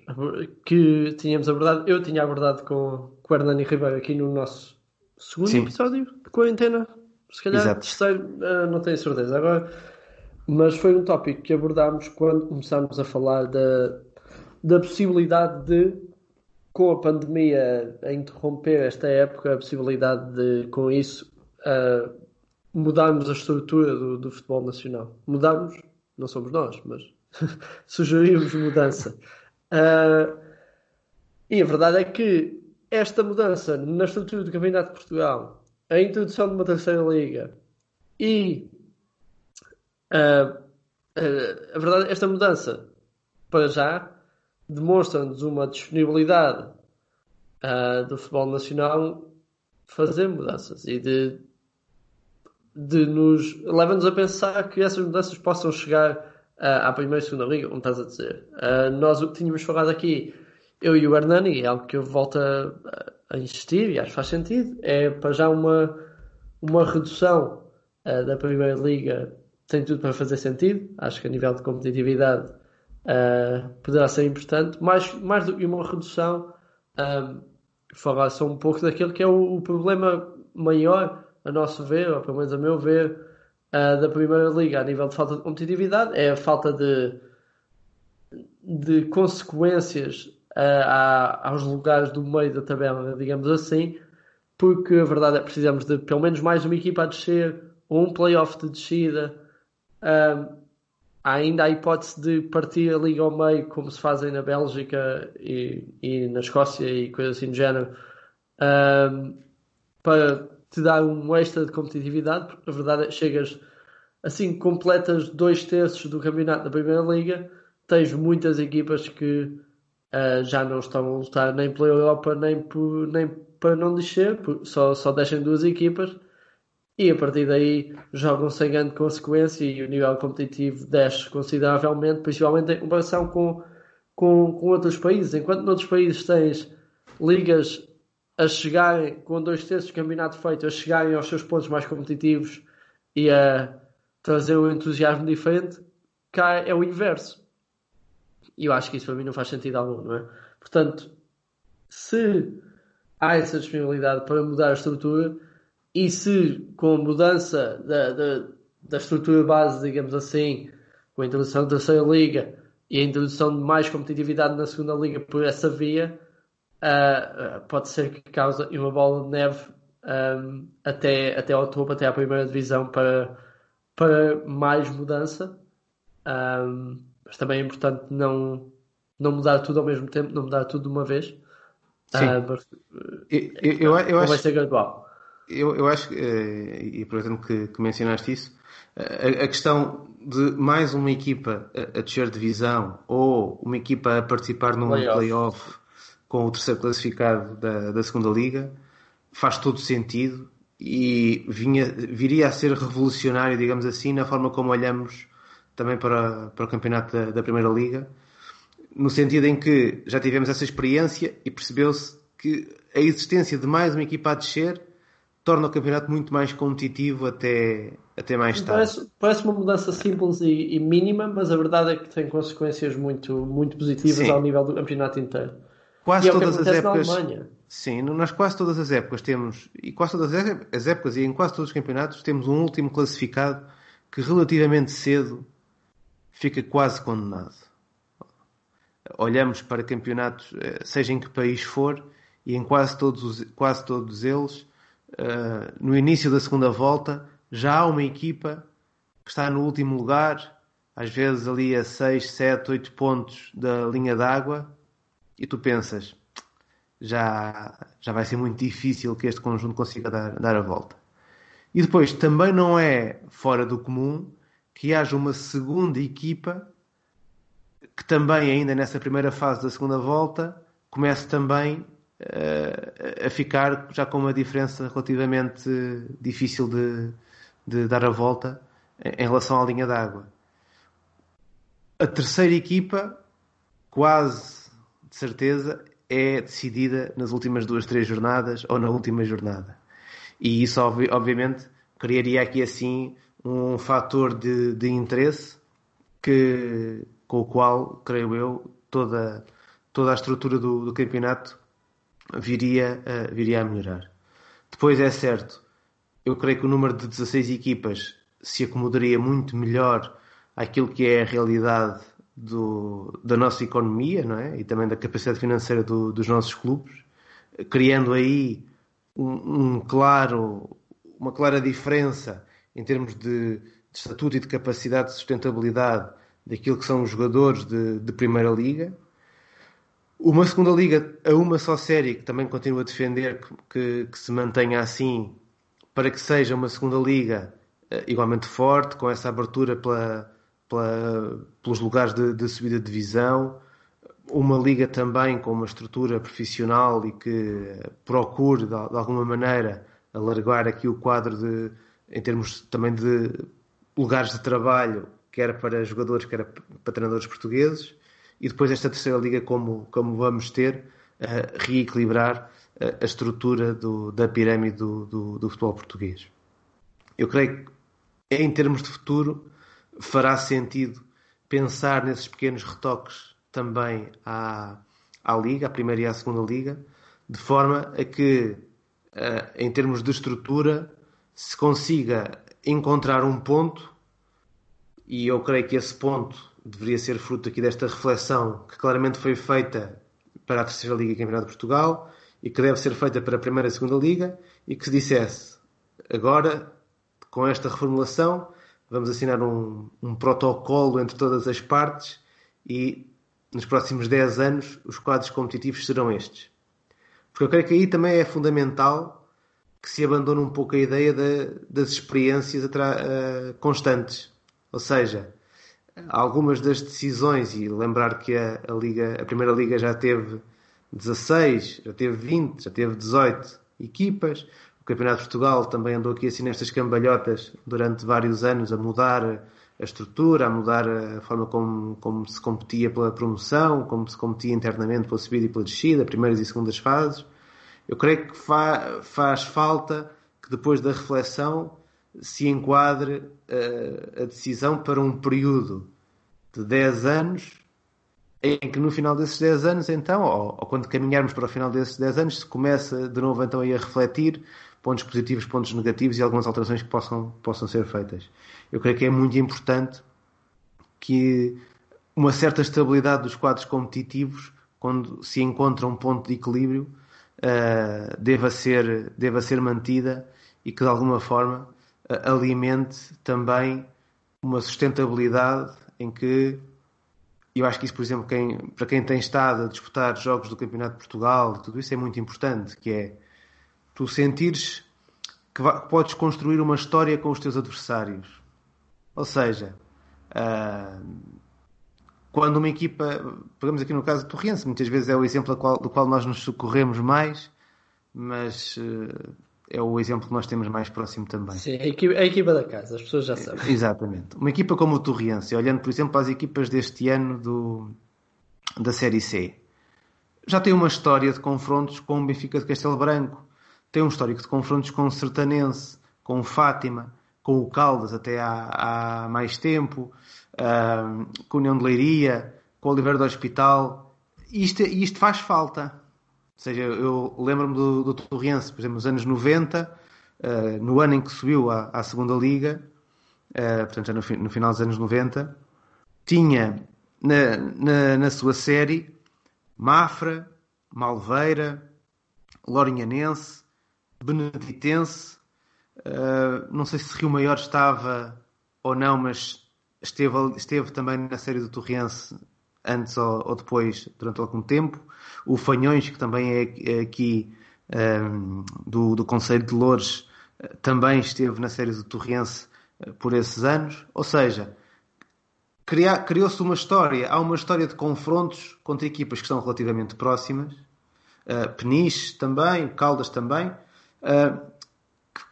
[SPEAKER 2] que tínhamos abordado. Eu tinha abordado com, com o Hernani Ribeiro aqui no nosso segundo Sim. episódio de quarentena. Se calhar Exato. terceiro, uh, não tenho certeza agora. Mas foi um tópico que abordámos quando começámos a falar da, da possibilidade de, com a pandemia a interromper esta época, a possibilidade de, com isso, uh, mudarmos a estrutura do, do futebol nacional. Mudarmos, não somos nós, mas sugerimos mudança. Uh, e a verdade é que esta mudança na estrutura do Campeonato de Portugal, a introdução de uma terceira liga e uh, uh, a verdade, esta mudança para já demonstra-nos uma disponibilidade do futebol nacional fazer mudanças e de de nos leva-nos a pensar que essas mudanças possam chegar à primeira e segunda liga, como estás a dizer. Uh, nós o que tínhamos falado aqui, eu e o Hernani, é algo que eu volto a, a insistir e acho que faz sentido, é para já uma, uma redução uh, da primeira liga tem tudo para fazer sentido. Acho que a nível de competitividade poderá ser importante, mais, mais do que uma redução, falar só um pouco daquilo que é o, o problema maior a nosso ver, ou pelo menos a meu ver, uh, da Primeira Liga a nível de falta de competitividade é a falta de, de consequências uh, aos lugares do meio da tabela, digamos assim, porque a verdade é que precisamos de pelo menos mais uma equipa a descer, um playoff de descida. Uh, há ainda a hipótese de partir a liga ao meio, como se fazem na Bélgica e, e na Escócia e coisas assim do género, para te dá um extra de competitividade, porque a verdade chegas assim, completas dois terços do campeonato da Primeira Liga, tens muitas equipas que uh, já não estão a lutar nem pela Europa nem, por, nem para não descer, só, só deixam duas equipas e a partir daí jogam sem grande consequência e o nível competitivo desce consideravelmente, principalmente em comparação com, com, com outros países. Enquanto noutros países tens ligas a chegarem, com dois terços do campeonato feito, a chegarem aos seus pontos mais competitivos e a trazer um entusiasmo diferente, cá é o inverso. E eu acho que isso para mim não faz sentido algum, não é? Portanto, se há essa disponibilidade para mudar a estrutura e se com a mudança da, da, da estrutura base, digamos assim, com a introdução da terceira liga e a introdução de mais competitividade na segunda liga por essa via, uh, pode ser que cause uma bola de neve um, até, até ao topo, até à primeira divisão para, para mais mudança. Um, mas também é importante não, não mudar tudo ao mesmo tempo, não mudar tudo de uma vez.
[SPEAKER 1] Sim. Uh, mas, eu, eu, eu, eu acho,
[SPEAKER 2] vai ser gradual.
[SPEAKER 1] Eu, eu acho, e aproveitando que, que mencionaste isso, a, a, questão de mais uma equipa a, a descer divisão ou uma equipa a participar num playoff, playoff com o terceiro classificado da, da segunda liga faz todo sentido e vinha, viria a ser revolucionário, digamos assim, na forma como olhamos também para, para o campeonato da, da Primeira Liga, no sentido em que já tivemos essa experiência e percebeu-se que a existência de mais uma equipa a descer torna o campeonato muito mais competitivo até, até mais tarde.
[SPEAKER 2] Parece, parece uma mudança simples e, e, mínima, mas a verdade é que tem consequências muito, muito positivas Sim. ao nível do campeonato inteiro.
[SPEAKER 1] Quase e todas é as épocas. Sim, nós quase todas as épocas temos, e quase todas as épocas e em quase todos os campeonatos, temos um último classificado que relativamente cedo fica quase condenado. Olhamos para campeonatos, eh, seja em que país for, e em quase todos, quase todos eles, uh, no início da segunda volta, já há uma equipa que está no último lugar, às vezes ali a 6, 7, 8 pontos da linha d'água, e tu pensas, já, já vai ser muito difícil que este conjunto consiga dar, dar a volta. E depois, também não é fora do comum que haja uma segunda equipa que também, ainda nessa primeira fase da segunda volta, comece também uh, a ficar já com uma diferença relativamente difícil de, de dar a volta em relação à linha d'água. A terceira equipa, quase de certeza, é decidida nas últimas duas, três jornadas ou na última jornada. E isso, obviamente, criaria aqui assim um fator de, de interesse que, com o qual, creio eu, toda, toda a estrutura do, do campeonato viria, uh, viria a melhorar. Depois é certo, eu creio que o número de 16 equipas se acomodaria muito melhor àquilo que é a realidade do, da nossa economia não é? e também da capacidade financeira do, dos nossos clubes, criando aí um, um, claro, uma clara diferença em termos de, de, estatuto e de capacidade de sustentabilidade daquilo que são os jogadores de, de Primeira Liga. Uma segunda liga a uma só série, que também continuo a defender que, que, que se mantenha assim, para que seja uma segunda liga uh, igualmente forte, com essa abertura pela, pela, pelos lugares de, de, subida de divisão, uma liga também com uma estrutura profissional e que procure, de, alguma maneira, alargar aqui o quadro de, em termos também de lugares de trabalho, quer para jogadores, quer para treinadores portugueses e depois esta terceira liga como, como vamos ter, uh, reequilibrar a estrutura do, da pirâmide do, do, do, futebol português. Eu creio que em termos de futuro fará sentido pensar nesses pequenos retoques também à, à liga, à primeira e à segunda liga, de forma a que uh, em termos de estrutura se consiga encontrar um ponto e eu creio que esse ponto deveria ser fruto aqui desta reflexão que claramente foi feita para a Terceira Liga e Campeonato de Portugal e que deve ser feita para a Primeira e Segunda Liga e que se dissesse agora, com esta reformulação, vamos assinar um, um protocolo entre todas as partes e nos próximos 10 anos os quadros competitivos serão estes. Porque eu creio que aí também é fundamental que se abandone um pouco a ideia de, das experiências uh, constantes. Ou seja, algumas das decisões e lembrar que a, a, Liga, a Primeira Liga já teve 16, já teve 20, já teve 18 equipas. Campeonato de Portugal também andou aqui assim nestas cambalhotas durante vários anos a mudar a estrutura, a mudar a forma como, como se competia pela promoção, como se competia internamente pela subida e pela descida, primeiras e segundas fases. Eu creio que fa faz falta que depois da reflexão se enquadre uh, a decisão para um período de 10 anos, em que no final desses 10 anos, então, ou, ou, quando caminharmos para o final desses 10 anos, se começa de novo então a refletir pontos positivos, pontos negativos e algumas alterações que possam, possam ser feitas. Eu creio que é muito importante que uma certa estabilidade dos quadros competitivos, quando se encontra um ponto de equilíbrio, uh, deva, ser, deva ser mantida e que de alguma forma alimente também uma sustentabilidade em que eu acho que isso, por exemplo, quem, para quem tem estado a disputar jogos do Campeonato de Portugal, tudo isso é muito importante, que é tu sentires que, que podes construir uma história com os teus adversários. Ou seja, uh, quando uma equipa, pegamos aqui no caso do Torrense, muitas vezes é o exemplo do qual, do qual nós nos socorremos mais, mas uh, é o exemplo que nós temos mais próximo também.
[SPEAKER 2] Sim, a equipa, a equipa da casa, as pessoas já sabem.
[SPEAKER 1] Exatamente. Uma equipa como o Torriense, olhando, por exemplo, para as equipas deste ano do, da Série C, já tem uma história de confrontos com o Benfica de Castelo Branco, tem um histórico de confrontos com o Sertanense, com o Fátima, com o Caldas até há, há mais tempo, com a União de Leiria, com o Oliveira do Hospital. Isto, isto faz falta. Ou seja, eu lembro-me do, do por exemplo, nos anos 90, uh, no ano em que subiu à, à segunda Liga, uh, portanto, já no, no, final dos anos 90, tinha na, na, na sua série Mafra, Malveira, Lorinhanense, Beneditense, uh, não sei se Rio Maior estava ou não, mas esteve, esteve também na série do Torriense antes ou, ou, depois, durante algum tempo. O Fanhões, que também é, é aqui um, do, do Conselho de Loures, também esteve na série do Torrense por esses anos. Ou seja, criou-se uma história, há uma história de confrontos contra equipas que estão relativamente próximas, uh, Peniche também, Caldas também, uh,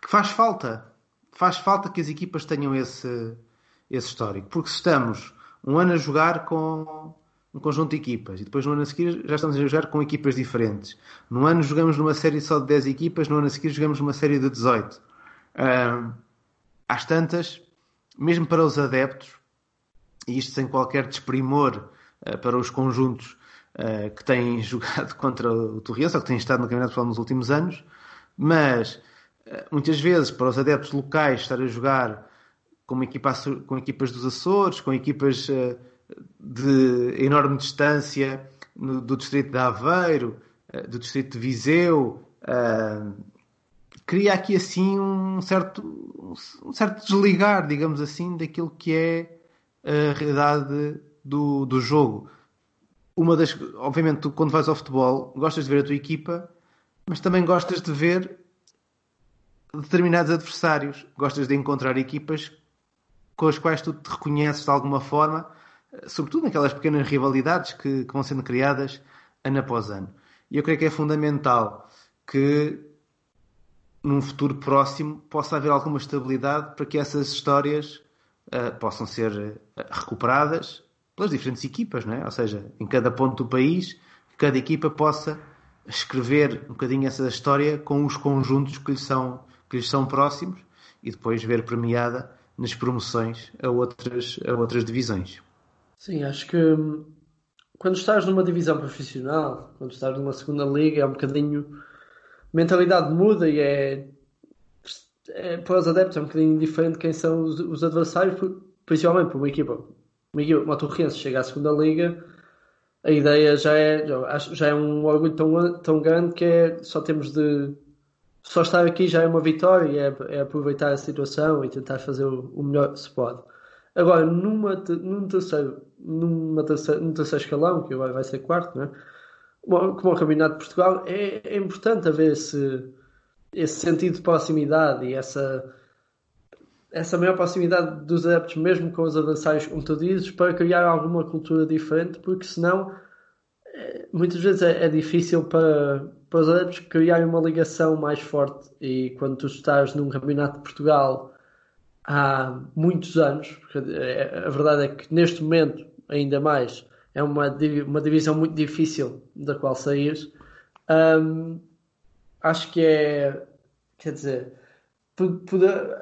[SPEAKER 1] que faz falta. Faz falta que as equipas tenham esse, esse histórico. Porque se estamos um ano a jogar com um conjunto de equipas e depois no ano a seguir já estamos a jogar com equipas diferentes. No ano jogamos numa série só de 10 equipas, no ano a seguir jogamos numa série de 18. Uh, às tantas, mesmo para os adeptos, e isto sem qualquer desprimor uh, para os conjuntos uh, que têm jogado contra o Torres ou que têm estado no Campeonato Portugal nos últimos anos, mas ah, muitas vezes para os adeptos locais estar a jogar com, equipa, com equipas dos Açores, com equipas de enorme distância no, do distrito de Aveiro, uh, do distrito de Viseu, cria aqui assim um certo, um certo desligar, digamos assim, daquilo que é a realidade do, do jogo. Uma das, obviamente, tu, quando vais ao futebol, gostas de ver a tua equipa, mas também gostas de ver determinados adversários, gostas de encontrar equipas com as quais tu te reconheces de alguma forma sobretudo naquelas pequenas rivalidades que, que, vão sendo criadas ano após ano. E eu creio que é fundamental que num futuro próximo possa haver alguma estabilidade para que essas histórias uh, possam ser uh, recuperadas pelas diferentes equipas, não é? ou seja, em cada ponto do país, cada equipa possa escrever um bocadinho essa história com os conjuntos que lhes são, que são próximos e depois ver premiada nas promoções a outras, a outras divisões.
[SPEAKER 2] Sim, acho que hum, quando estás numa divisão profissional, quando estás numa segunda liga, é um bocadinho. A mentalidade muda e é, é para os adeptos é um bocadinho diferente quem são os, os adversários, principalmente para uma equipa. Uma equipa Torrense chega à segunda liga, a ideia já é, já é um orgulho tão, tão grande que é só temos de. Só estar aqui já é uma vitória é, é aproveitar a situação e tentar fazer o, o melhor que se pode. Agora, numa, num terceiro, numa terceiro, num terceiro escalão, que agora vai ser quarto, né? como o Campeonato de Portugal, é, é importante haver esse, esse sentido de proximidade e essa, essa maior proximidade dos adeptos, mesmo com os adversários, como tu dizes, para criar alguma cultura diferente, porque senão é, muitas vezes é, é, difícil para, para os adeptos criarem uma ligação mais forte. E quando tu estás num Campeonato de Portugal há muitos anos, porque é, a verdade é que neste momento, ainda mais, é uma, uma divisão muito difícil da qual saís. Um, acho que é, quer dizer,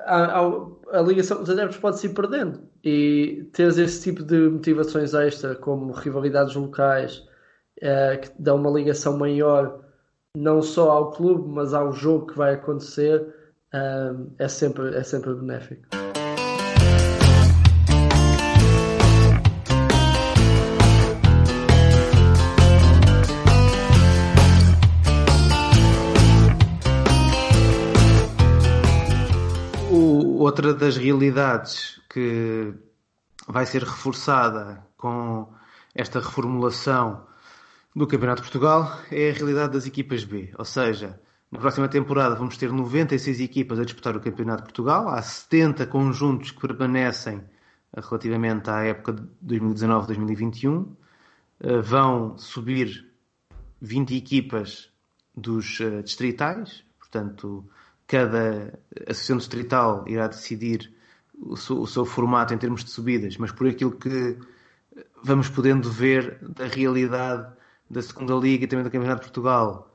[SPEAKER 2] a, a, a, ligação dos adeptos pode se ir perdendo e teres esse tipo de motivações extra, como rivalidades locais, é, que dão uma ligação maior não só ao clube, mas ao jogo que vai acontecer é, sempre, é sempre benéfico.
[SPEAKER 1] Outra das realidades que vai ser reforçada com esta reformulação do Campeonato de Portugal é a realidade das equipas B, ou seja, na próxima temporada vamos ter 96 equipas a disputar o Campeonato de Portugal. Há 70 conjuntos que permanecem relativamente à época de 2019-2021. Eh, vão subir 20 equipas dos eh, distritais, portanto, cada associação distrital irá decidir o seu, o seu, formato em termos de subidas, mas por aquilo que vamos podendo ver da realidade da segunda liga e também do Campeonato de Portugal,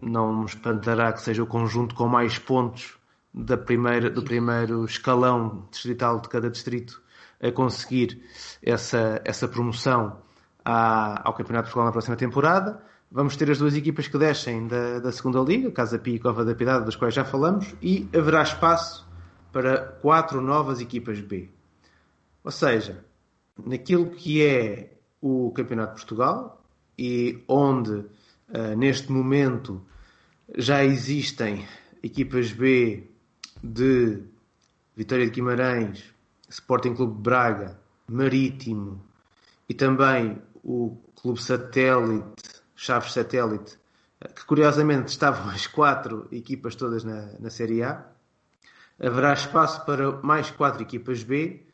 [SPEAKER 1] não me espantará que seja o conjunto com mais pontos da primeira, do primeiro escalão distrital de cada distrito a conseguir essa, essa promoção à, ao Campeonato de Portugal na próxima temporada. Vamos ter as duas equipas que descem da, da segunda liga, Casa Pia e Cova da Piedade, das quais já falamos, e haverá espaço para quatro novas equipas B. Ou seja, naquilo que é o Campeonato de Portugal e onde uh, neste momento já existem equipas B de Vitória de Guimarães, Sporting Clube de Braga, Marítimo e também o Clube Satélite, Chaves Satélite, que curiosamente estavam as quatro equipas todas na, na Série A. Haverá espaço para mais quatro equipas B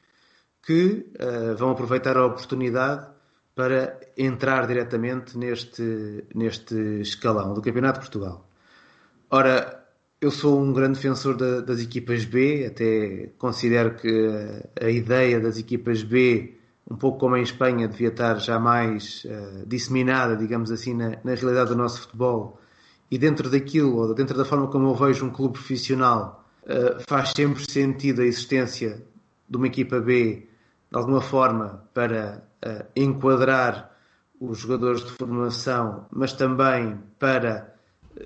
[SPEAKER 1] que uh, vão aproveitar a oportunidade para entrar diretamente neste, neste escalão do Campeonato de Portugal. Ora, eu sou um grande defensor da, das equipas B, até considero que a ideia das equipas B, um pouco como em Espanha, devia estar já mais uh, disseminada, digamos assim, na, na, realidade do nosso futebol. E dentro daquilo, ou dentro da forma como eu vejo um clube profissional, uh, faz sempre sentido a existência de uma equipa B, de alguma forma, para uh, enquadrar os jogadores de formação, mas também para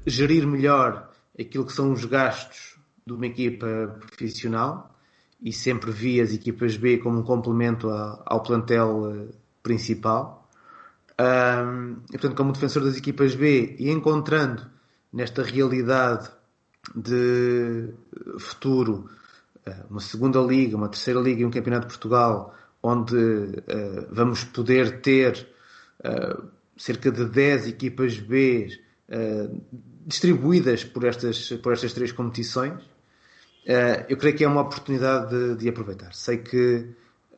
[SPEAKER 1] gerir melhor aquilo que são os gastos de uma equipa profissional e sempre vi as equipas B como um complemento ao plantel eh, principal. Um, e, portanto, como defensor das equipas B e encontrando nesta realidade de futuro eh, uma segunda liga, uma terceira liga e um campeonato de Portugal onde uh, vamos poder ter uh, cerca de 10 equipas B uh, distribuídas por estas, por estas três competições, eu creio que é uma oportunidade de, de, aproveitar. Sei que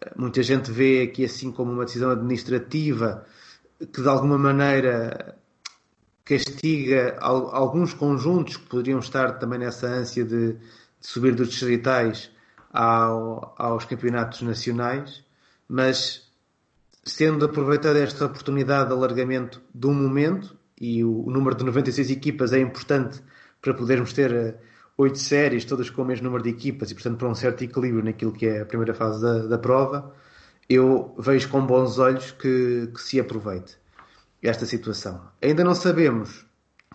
[SPEAKER 1] eh, muita gente vê aqui assim como uma decisão administrativa que de alguma maneira castiga alguns conjuntos que poderiam estar também nessa ânsia de, de subir dos distritais ao, aos campeonatos nacionais, mas sendo aproveitada esta oportunidade de alargamento um momento, e o, o, número de 96 equipas é importante para podermos ter uh, oito séries, todas com o mesmo número de equipas e, portanto, para um certo equilíbrio naquilo que é a primeira fase da, da prova, eu vejo com bons olhos que, que se aproveite esta situação. Ainda não sabemos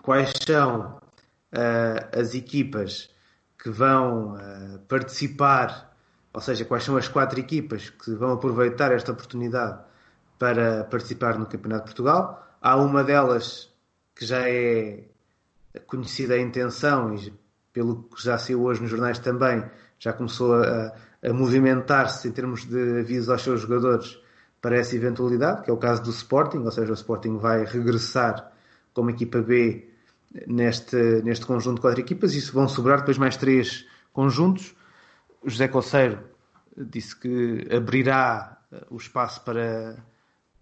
[SPEAKER 1] quais são uh, as equipas que vão uh, participar, ou seja, quais são as quatro equipas que vão aproveitar esta oportunidade para participar no Campeonato de Portugal. Há uma delas que já é conhecida a intenção e pelo que já saiu hoje nos jornais também, já começou a, a movimentar-se em termos de avisos aos seus jogadores para essa eventualidade, que é o caso do Sporting, ou seja, o Sporting vai regressar como equipa B neste, neste conjunto de quatro equipas, e vão sobrar depois mais três conjuntos. O José Coceiro disse que abrirá o espaço para,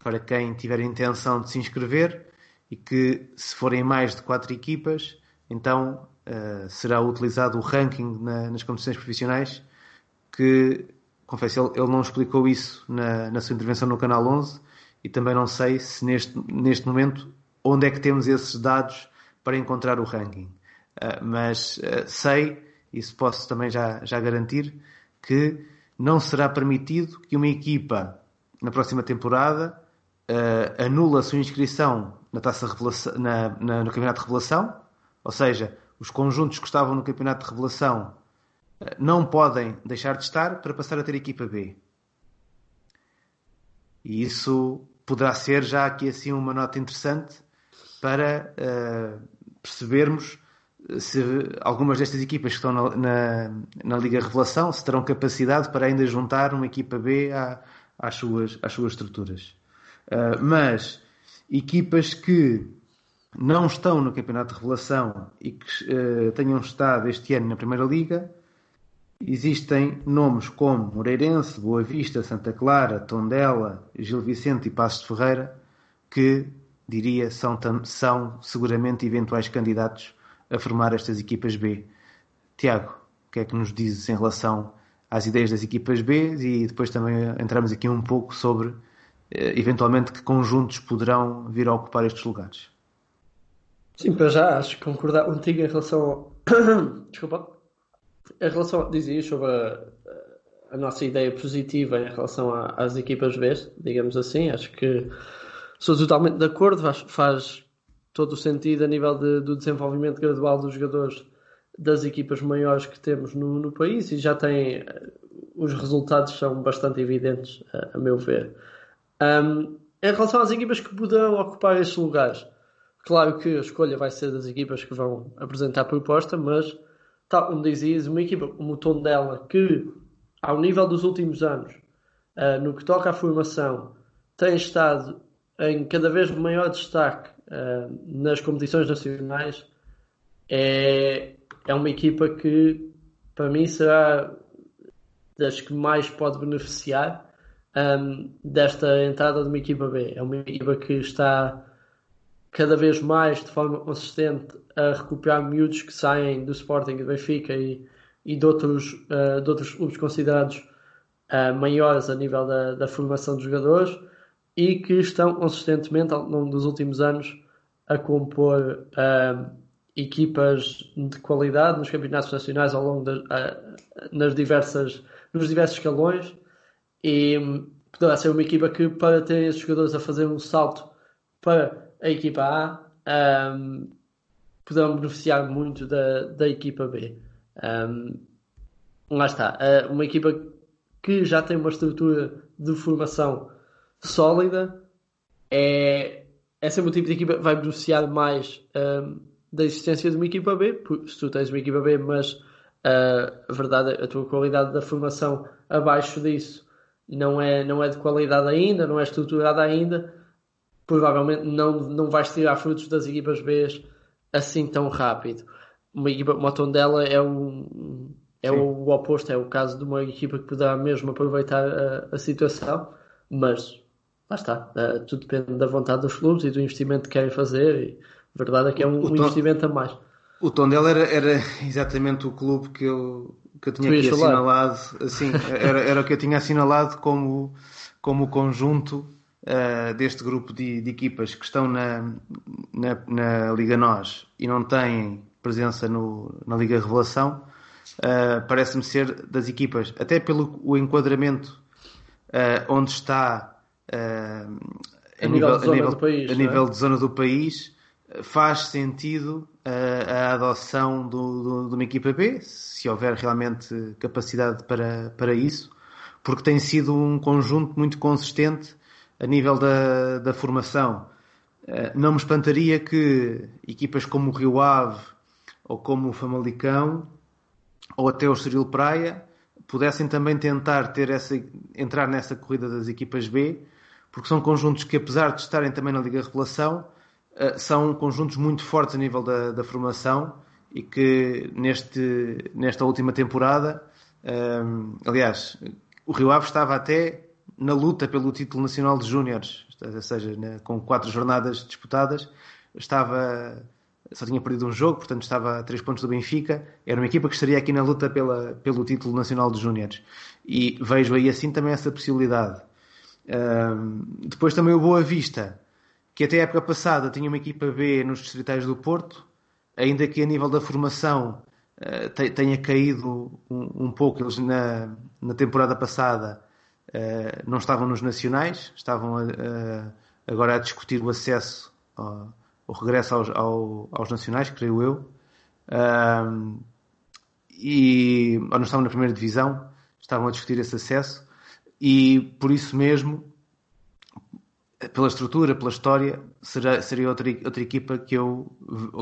[SPEAKER 1] para quem tiver intenção de se inscrever e que se forem mais de quatro equipas, então uh, será utilizado o ranking na, nas competições profissionais, que, confesso, ele, ele não explicou isso na, na, sua intervenção no Canal 11 e também não sei se neste, neste momento onde é que temos esses dados para encontrar o ranking. Uh, mas uh, sei, isso posso também já, já garantir, que não será permitido que uma equipa na próxima temporada uh, anula a sua inscrição na taça revelação, na, na, no campeonato de revelação, ou seja, os conjuntos que estavam no campeonato de revelação uh, não podem deixar de estar para passar a ter equipa B. E isso poderá ser já aqui assim uma nota interessante para uh, percebermos se algumas destas equipas que estão na, na, na, Liga Revelação se terão capacidade para ainda juntar uma equipa B à, às, suas, às suas estruturas. Uh, mas equipas que não estão no Campeonato de Revelação e que uh, tenham estado este ano na Primeira Liga, existem nomes como Moreirense, Boa Vista, Santa Clara, Tondela, Gil Vicente e Passos de Ferreira, que, diria, são, são seguramente eventuais candidatos a formar estas equipas B. Tiago, o que é que nos dizes em relação às ideias das equipas B e depois também entramos aqui um pouco sobre eh, eventualmente que conjuntos poderão vir a ocupar estes lugares?
[SPEAKER 2] Sim, para já acho que concordar contigo em relação ao... Desculpa. Em relação, dizias sobre a, a, nossa ideia positiva em relação a, às equipas B, digamos assim, acho que sou totalmente de acordo, faz, faz todo o sentido a nível de, do desenvolvimento gradual dos jogadores das equipas maiores que temos no, no país e já tem os resultados são bastante evidentes, a, a meu ver. Um, em relação às equipas que poderão ocupar estes lugares, claro que a escolha vai ser das equipas que vão apresentar proposta, mas, tal como dizias, uma equipa como o Tondela, que ao nível dos últimos anos, uh, no que toca à formação, tem estado em cada vez maior destaque uh, nas competições nacionais, é, é uma equipa que, para mim, será das que mais pode beneficiar um, desta entrada de uma equipa B. É uma equipa que está cada vez mais de forma consistente a recuperar miúdos que saem do Sporting, do Benfica e, e de, outros, uh, de outros clubes considerados uh, maiores a nível da, da, formação dos jogadores e que estão consistentemente ao longo dos últimos anos a compor uh, equipas de qualidade nos campeonatos nacionais ao longo das, nas diversas, nos diversos escalões e poderá ser uma equipa que, para ter esses jogadores a fazer um salto para a equipa A, um, poderão beneficiar muito da, da equipa B. Um, lá está. Uma equipa que já tem uma estrutura de formação sólida é, é sempre o tipo de equipa que vai beneficiar mais um, da existência de uma equipa B. Se tu tens uma equipa B, mas uh, a verdade, a tua qualidade da formação abaixo disso não é, não é de qualidade ainda, não é estruturada ainda, provavelmente não, não vais tirar frutos das equipas B assim tão rápido. Uma equipa como a Tondela é, um, é o oposto, é o caso de uma equipa que poderá mesmo aproveitar a, a situação, mas lá está, uh, tudo depende da vontade dos clubes e do investimento que querem fazer. E a verdade é que é um, um investimento a mais.
[SPEAKER 1] O Tondela era, era exatamente o clube que eu, que eu tinha aqui assinalado, assim, era, era o que eu tinha assinalado como, como o conjunto uh, deste grupo de, de, equipas que estão na, na, na, Liga NOS e não têm presença no, na Liga Revelação, uh, parece-me ser das equipas, até pelo o enquadramento uh, onde está
[SPEAKER 2] a, nível, a, nível, país,
[SPEAKER 1] a nível de zona do país, faz sentido a, a adoção do, do, de uma equipa B, se houver realmente capacidade para, para isso, porque tem sido um conjunto muito consistente a nível da, da formação. Eh, não me espantaria que equipas como o Rio Ave ou como o Famalicão ou até o Estoril Praia pudessem também tentar ter essa, entrar nessa corrida das equipas B, porque são conjuntos que, apesar de estarem também na Liga Revelação, eh, são conjuntos muito fortes a nível da, da formação e que neste, nesta última temporada, um, eh, aliás, o Rio Ave estava até na luta pelo título nacional de júniores, ou seja, né, com quatro jornadas disputadas, estava só tinha perdido um jogo, portanto estava a três pontos do Benfica. Era uma equipa que estaria aqui na luta pela, pelo título nacional de júniores. E vejo aí assim também essa possibilidade. Um, depois também o Boa Vista, que até a época passada tinha uma equipa B nos distritais do Porto, ainda que a nível da formação uh, tenha caído um, um, pouco. Eles na, na temporada passada uh, não estavam nos nacionais, estavam a, a, agora a discutir o acesso, ao, o regresso aos, ao, aos nacionais, creio eu. Uh, e ou não estavam na primeira divisão, estavam a discutir esse acesso e por isso mesmo pela estrutura, pela história, será, seria outra, outra equipa que eu,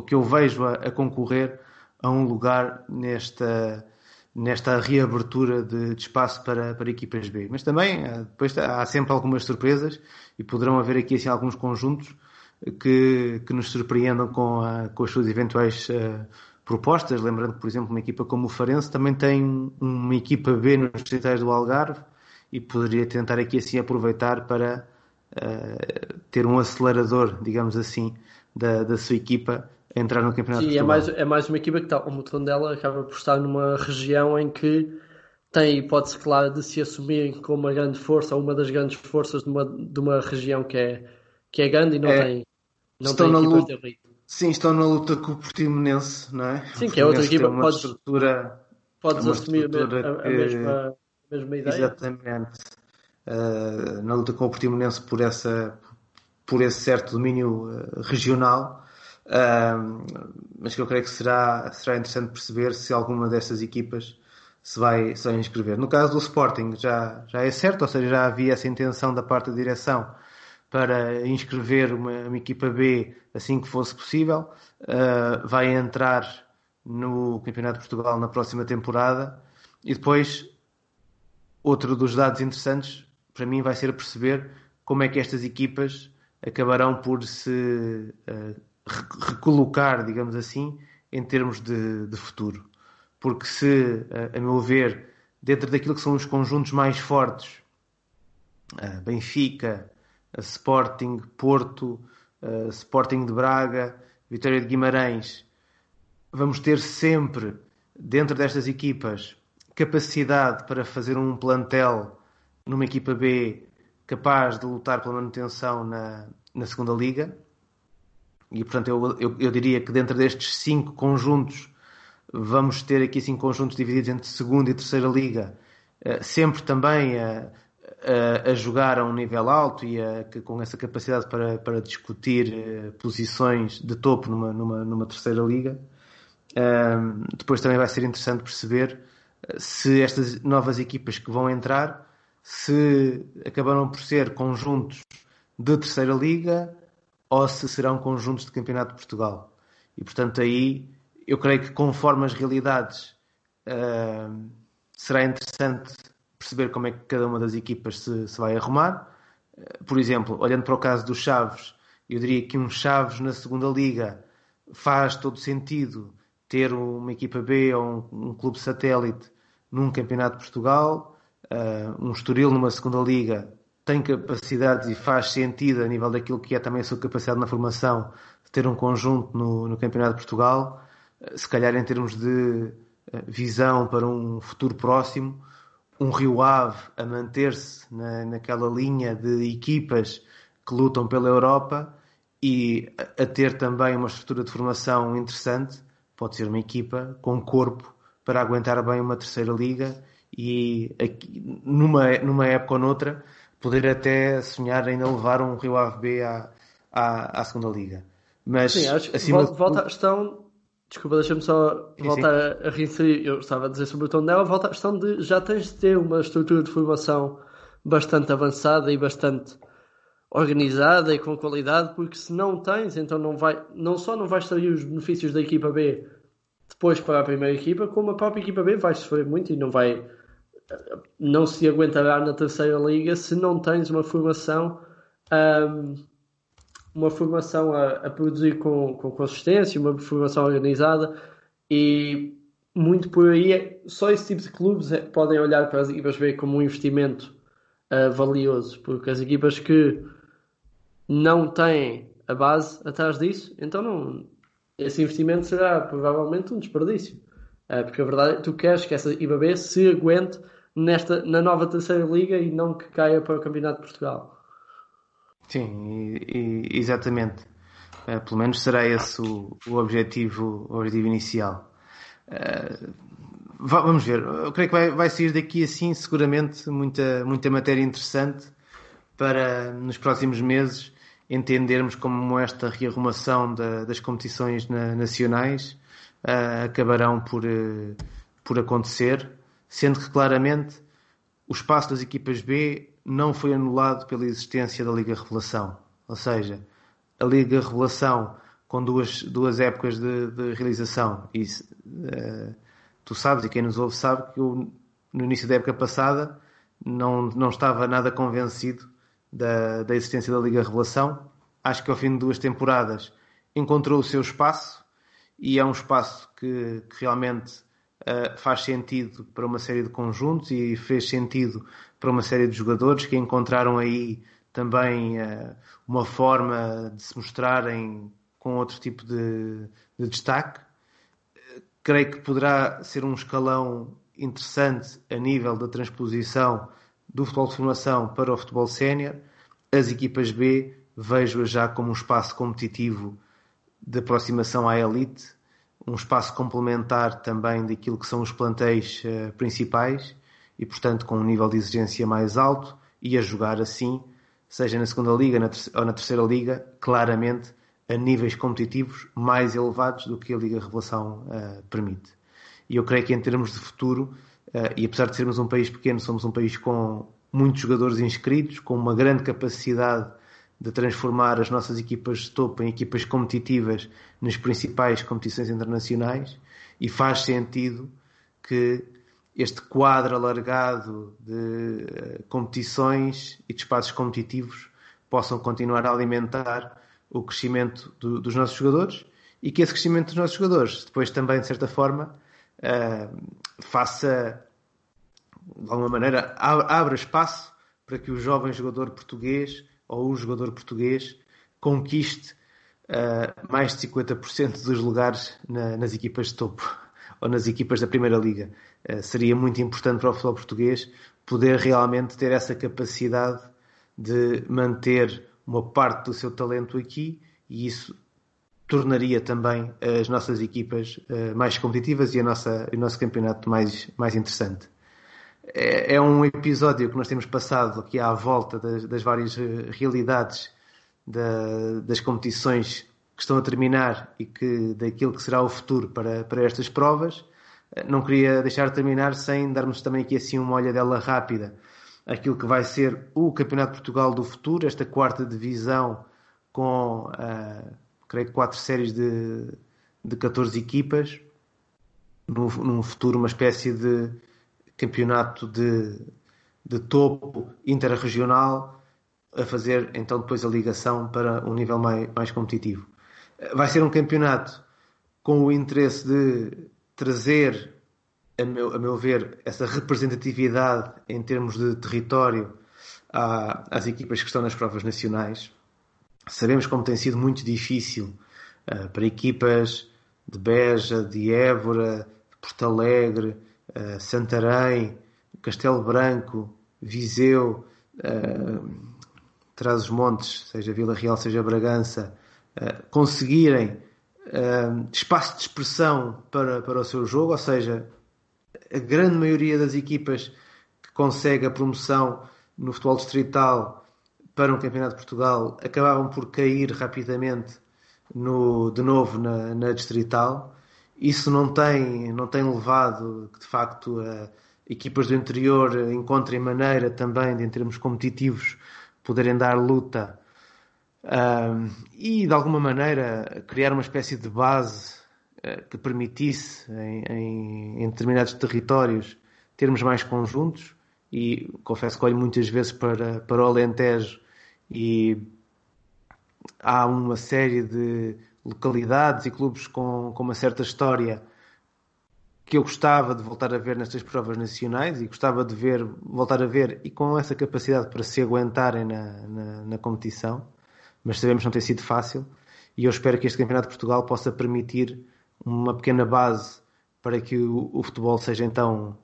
[SPEAKER 1] que eu vejo a, a concorrer a um lugar nesta, nesta reabertura de, de, espaço para, para equipas B. Mas também eh, depois há sempre algumas surpresas e poderão haver aqui assim, alguns conjuntos que, que nos surpreendam com, a, com as suas eventuais uh, propostas. Lembrando que, por exemplo, uma equipa como o Farense também tem uma equipa B nos distritais do Algarve e poderia tentar aqui assim aproveitar para ter um acelerador, digamos assim, da, da sua equipa entrar no Campeonato
[SPEAKER 2] Sim, é mais, é mais uma equipa que está, o Tondela acaba por estar numa região em que tem a hipótese clara de se assumirem como uma grande força, uma das grandes forças de uma, de uma região que é, que é grande e não
[SPEAKER 1] É.
[SPEAKER 2] tem, não
[SPEAKER 1] Estão
[SPEAKER 2] tem
[SPEAKER 1] na luta. Sim, estão na luta com o Portimonense, não é?
[SPEAKER 2] Sim, que é outra equipa
[SPEAKER 1] uma
[SPEAKER 2] podes-
[SPEAKER 1] estrutura
[SPEAKER 2] Podes
[SPEAKER 1] É uma
[SPEAKER 2] assumir
[SPEAKER 1] estrutura
[SPEAKER 2] a- a mesma, a mesma ideia.
[SPEAKER 1] Exatamente. Uh, na luta com o Portimonense por, essa, por esse certo domínio uh, regional, mas que eu creio que será, será interessante perceber se alguma destas equipas se vai, se vai inscrever. No caso do Sporting já, já é certo, ou seja, já havia essa intenção da parte da direção para inscrever uma, uma equipa B assim que fosse possível. Uh, vai entrar no Campeonato de Portugal na próxima temporada e depois outro dos dados interessantes para mim vai ser perceber como é que estas equipas acabarão por se uh, recolocar, digamos assim, em termos de, de futuro. Porque se, a meu ver, dentro daquilo que são os conjuntos mais fortes, Benfica, Sporting, Porto, Sporting de Braga, Vitória de Guimarães, vamos ter sempre, dentro destas equipas, capacidade para fazer um plantel numa equipa B capaz de lutar pela manutenção na, na segunda liga. E portanto, eu, eu, eu, diria que dentro destes cinco conjuntos, vamos ter aqui cinco conjuntos divididos entre segunda e terceira liga, sempre também a, a, a jogar a um nível alto e a, com essa capacidade para, para discutir posições de topo numa, numa, numa terceira liga. Depois também vai ser interessante perceber se estas novas equipas que vão entrar se acabarão por ser conjuntos de terceira liga ou se serão conjuntos de campeonato de Portugal. E portanto aí eu creio que conforme as realidades uh, será interessante perceber como é que cada uma das equipas se, se vai arrumar. Uh, por exemplo, olhando para o caso dos Chaves, eu diria que um Chaves na segunda liga faz todo sentido ter uma equipa B ou um, um clube satélite num campeonato de Portugal, uh, um Estoril numa segunda liga tem capacidades e faz sentido a nível daquilo que é também a sua capacidade na formação de ter um conjunto no, no campeonato de Portugal, uh, se calhar em termos de uh, visão para um futuro próximo, um Rio Ave a manter-se na, naquela linha de equipas que lutam pela Europa e a, a ter também uma estrutura de formação interessante, pode ser uma equipa com corpo para aguentar bem uma terceira liga e aqui, numa, numa época ou noutra poder até sonhar ainda levar um Rio Ave B à, à, à segunda liga. Mas
[SPEAKER 2] sim, acho
[SPEAKER 1] acima
[SPEAKER 2] volta,
[SPEAKER 1] de
[SPEAKER 2] volta à questão. Desculpa, deixa-me só
[SPEAKER 1] Sim,
[SPEAKER 2] voltar a, a reinserir. Eu estava a dizer sobre o tom dela. Volta à questão de já tens de ter uma estrutura de formação bastante avançada e bastante organizada e com qualidade, porque se não tens, então não vai, não só não vais extrair os benefícios da equipa B depois para a primeira equipa, como a própria equipa B vai sofrer muito e não vai não se aguentará na terceira liga se não tens uma formação um, uma formação a, a produzir com, com, consistência, uma formação organizada e muito por aí é, só esse tipo de clubes é, podem olhar para as equipas B como um investimento uh, valioso, porque as equipas que não têm a base atrás disso, então não, esse investimento será provavelmente um desperdício. Uh, porque a verdade é tu queres que essa equipa B se aguente nesta, na nova terceira liga e não que caia para o Campeonato de Portugal.
[SPEAKER 1] Sim, e, e, exatamente. Uh, pelo menos será esse o, o, objetivo, o objetivo inicial. Uh, vamos ver. Eu creio que vai, vai sair daqui assim seguramente muita, muita matéria interessante para nos próximos meses entendermos como esta rearrumação da, das competições na, nacionais uh, acabarão por, por acontecer, sendo que claramente o espaço das equipas B não foi anulado pela existência da Liga Revelação. Ou seja, a Liga Revelação com duas, duas épocas de, de realização. E uh, tu sabes, e quem nos ouve sabe, que eu no início da época passada não, não estava nada convencido da, da existência da Liga Revelação. Acho que ao fim de duas temporadas encontrou o seu espaço e é um espaço que, que realmente uh, faz sentido para uma série de conjuntos e fez sentido para uma série de jogadores que encontraram aí também uh, uma forma de se mostrarem com outro tipo de, de destaque. Creio que poderá ser um escalão interessante a nível da transposição do futebol de formação para o futebol sénior. As equipas B vejo-as já como um espaço competitivo de aproximação à elite, um espaço complementar também daquilo que são os plantéis uh, principais e, portanto, com um nível de exigência mais alto e a jogar assim, seja na segunda liga na ou na terceira liga, claramente a níveis competitivos mais elevados do que a Liga Revelação uh, permite. E eu creio que em termos de futuro, uh, e apesar de sermos um país pequeno, somos um país com muitos jogadores inscritos, com uma grande capacidade de transformar as nossas equipas de topo em equipas competitivas nas principais competições internacionais e faz sentido que este quadro alargado de eh, competições e de espaços competitivos possam continuar a alimentar o crescimento do, dos nossos jogadores e que esse crescimento dos nossos jogadores depois também, de certa forma, uh, faça, de alguma maneira, abra espaço para que o jovem jogador português ou o jogador português conquiste uh, mais de 50% dos lugares na, nas equipas de topo ou nas equipas da Primeira Liga. Uh, seria muito importante para o futebol português poder realmente ter essa capacidade de manter uma parte do seu talento aqui e isso tornaria também as nossas equipas uh, mais competitivas e a nossa, o nosso campeonato mais, mais interessante é, é, um episódio que nós temos passado aqui à volta das, das várias eh, realidades da, das competições que estão a terminar e que daquilo que será o futuro para, para estas provas. Eh, não queria deixar de terminar sem darmos também aqui assim uma olhadela rápida aquilo que vai ser o Campeonato de Portugal do futuro, esta quarta divisão com, uh, creio que, quatro séries de, de 14 equipas, no, num futuro uma espécie de campeonato de, de topo interregional, a fazer então depois a ligação para um nível mais, mais competitivo. Vai ser um campeonato com o interesse de trazer, a meu, a meu ver, essa representatividade em termos de território às equipas que estão nas provas nacionais. Sabemos como tem sido muito difícil uh, para equipas de Beja, de Évora, de Porto Alegre, uh, Santarém, Castelo Branco, Viseu, uh, Trás-os-Montes, seja Vila Real, seja Bragança, uh, conseguirem espaço de expressão para, para o seu jogo, ou seja, a grande maioria das equipas que consegue a promoção no futebol distrital para um campeonato de Portugal acabavam por cair rapidamente no, de novo na, na distrital isso não tem, não tem levado que de facto a equipas do interior encontrem maneira também de, em termos competitivos, poderem dar luta um, e de alguma maneira criar uma espécie de base uh, que permitisse em, em, em, determinados territórios termos mais conjuntos e confesso que olho muitas vezes para, para o Alentejo e há uma série de localidades e clubes com, com uma certa história que eu gostava de voltar a ver nestas provas nacionais e gostava de ver, voltar a ver e com essa capacidade para se aguentarem na, na, na competição, mas sabemos que não tem sido fácil e eu espero que este Campeonato de Portugal possa permitir uma pequena base para que o, o futebol seja então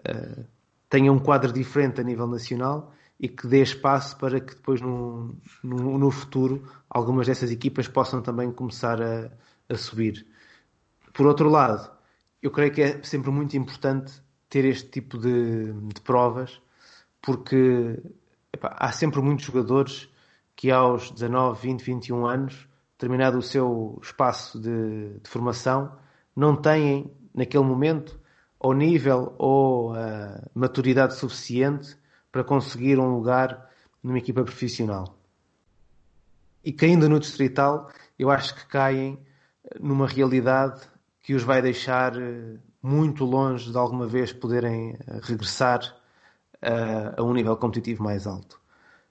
[SPEAKER 1] uh, tenha um quadro diferente a nível nacional e que dê espaço para que depois no, no, no futuro algumas dessas equipas possam também começar a, a, subir. Por outro lado, eu creio que é sempre muito importante ter este tipo de, de provas porque epá, há sempre muitos jogadores que aos 19, 20, 21 anos, terminado o seu espaço de, de formação, não têm naquele momento ou nível ou uh, maturidade suficiente para conseguir um lugar numa equipa profissional. E caindo no distrital, eu acho que caem numa realidade que os vai deixar eh, muito longe de alguma vez poderem eh, regressar a, a um nível competitivo mais alto.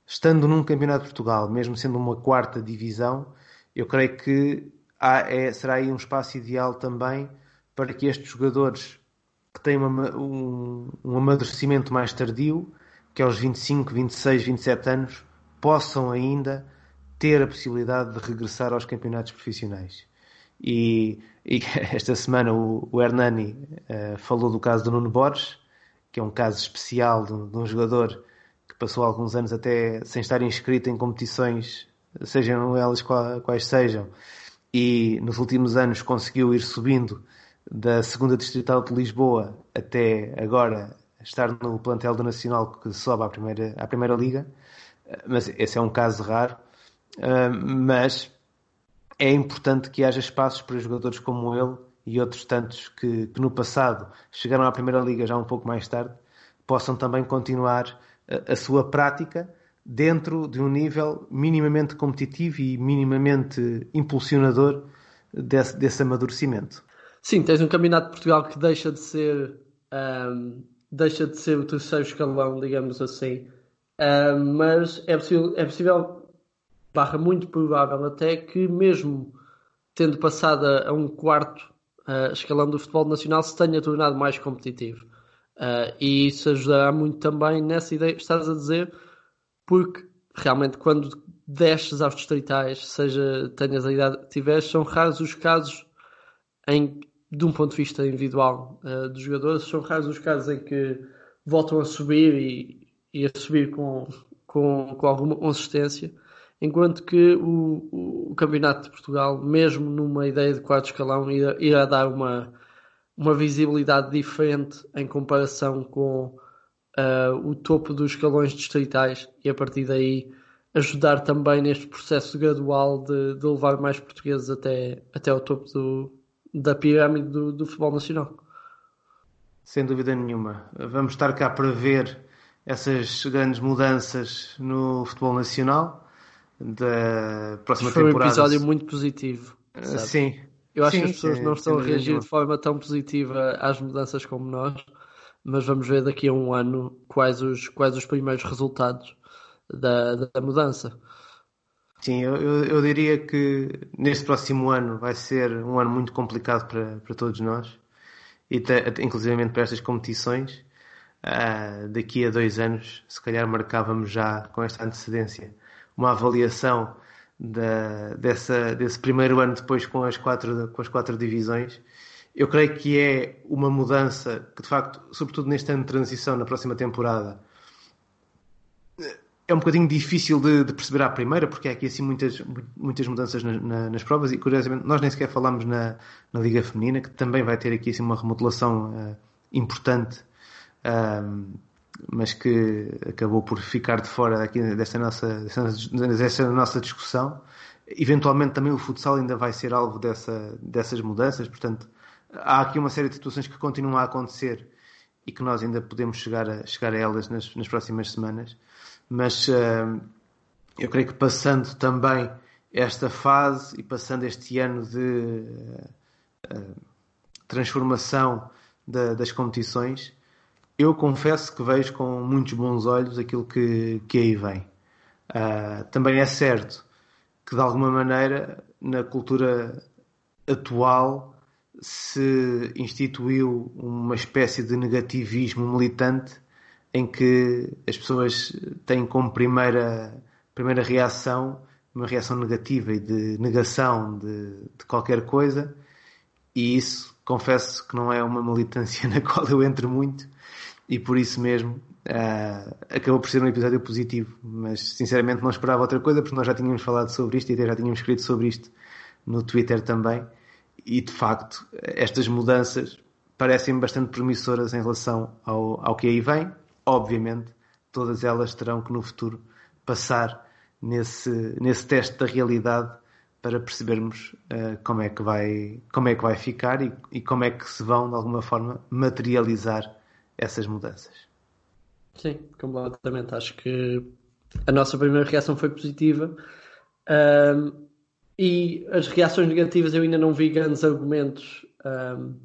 [SPEAKER 1] Estando num campeonato de Portugal, mesmo sendo uma quarta divisão, eu creio que há, é, será aí um espaço ideal também para que estes jogadores que têm uma, um, um amadurecimento mais tardio que aos 25, 26, 27 anos possam ainda ter a possibilidade de regressar aos campeonatos profissionais. E, e esta semana o, o Hernani uh, falou do caso do Nuno Borges, que é um caso especial de, de, um jogador que passou alguns anos até sem estar inscrito em competições, sejam elas quais, sejam, e nos últimos anos conseguiu ir subindo da segunda distrital de Lisboa até agora estar no plantel do Nacional que sobe à primeira, à primeira liga, mas esse é um caso raro, ah, mas é importante que haja espaços para jogadores como ele e outros tantos que, que, no passado chegaram à Primeira Liga já um pouco mais tarde, possam também continuar a, a sua prática dentro de um nível minimamente competitivo e minimamente impulsionador desse, desse amadurecimento.
[SPEAKER 2] Sim, tens um campeonato de Portugal que deixa de ser um, deixa de ser o terceiro escalão, digamos assim, um, mas é possível, é possível barra muito provável até que mesmo tendo passado a, a um quarto uh, escalão do futebol nacional se tenha tornado mais competitivo. Uh, e isso ajudará muito também nessa ideia que estás a dizer, porque realmente quando desces aos distritais, seja tenhas a idade que tiveres, são raros os casos em de um ponto de vista individual uh, dos jogadores, são raros os casos em que voltam a subir e, e a subir com, com, com alguma consistência enquanto que o, o, Campeonato de Portugal, mesmo numa ideia de quarto escalão, irá, irá dar uma, uma visibilidade diferente em comparação com uh, o topo dos escalões distritais e a partir daí ajudar também neste processo gradual de, de levar mais portugueses até, até ao topo do, da pirâmide do, do futebol nacional.
[SPEAKER 1] Sem dúvida nenhuma. Vamos estar cá para ver essas grandes mudanças no futebol nacional da próxima
[SPEAKER 2] Foi
[SPEAKER 1] temporada.
[SPEAKER 2] Foi um episódio muito positivo.
[SPEAKER 1] Uh, sim.
[SPEAKER 2] Eu acho
[SPEAKER 1] sim,
[SPEAKER 2] que as pessoas
[SPEAKER 1] sim,
[SPEAKER 2] não estão a reagir de forma tão positiva às mudanças como nós, mas vamos ver daqui a um ano quais os, quais os primeiros resultados da, da mudança.
[SPEAKER 1] Sim, eu, eu, diria que neste próximo ano vai ser um ano muito complicado para, para todos nós, e te, inclusivamente para estas competições. Uh, daqui a dois anos, se calhar marcávamos já com esta antecedência uma avaliação da, dessa, desse primeiro ano depois com as, quatro, com as quatro divisões. Eu creio que é uma mudança que, de facto, sobretudo neste ano de transição, na próxima temporada, é um bocadinho difícil de, de perceber à primeira, porque há aqui assim muitas, muitas mudanças na, na, nas provas e, curiosamente, nós nem sequer falámos na, na Liga Feminina, que também vai ter aqui assim, uma remodelação uh, importante. Um, mas que acabou por ficar de fora aqui desta nossa, desta nossa discussão. Eventualmente também o futsal ainda vai ser alvo dessa, dessas mudanças, portanto há aqui uma série de situações que continuam a acontecer e que nós ainda podemos chegar a, chegar a elas nas, nas próximas semanas, mas uh, eu creio que passando também esta fase e passando este ano de uh, transformação da, das competições, eu confesso que vejo com muitos bons olhos aquilo que, que aí vem. Uh, também é certo que, de alguma maneira, na cultura atual se instituiu uma espécie de negativismo militante em que as pessoas têm como primeira, primeira reação uma reação negativa e de negação de, de qualquer coisa, e isso confesso que não é uma militância na qual eu entro muito, e por isso mesmo uh, acabou por ser um episódio positivo. Mas sinceramente não esperava outra coisa porque nós já tínhamos falado sobre isto e até já tínhamos escrito sobre isto no Twitter também. E de facto, estas mudanças parecem bastante promissoras em relação ao, ao que aí vem. Obviamente, todas elas terão que no futuro passar nesse, nesse teste da realidade para percebermos uh, como, é que vai, como é que vai ficar e, e como é que se vão, de alguma forma, materializar essas mudanças.
[SPEAKER 2] Sim, completamente. Acho que a nossa primeira reação foi positiva um, e as reações negativas eu ainda não vi grandes argumentos um,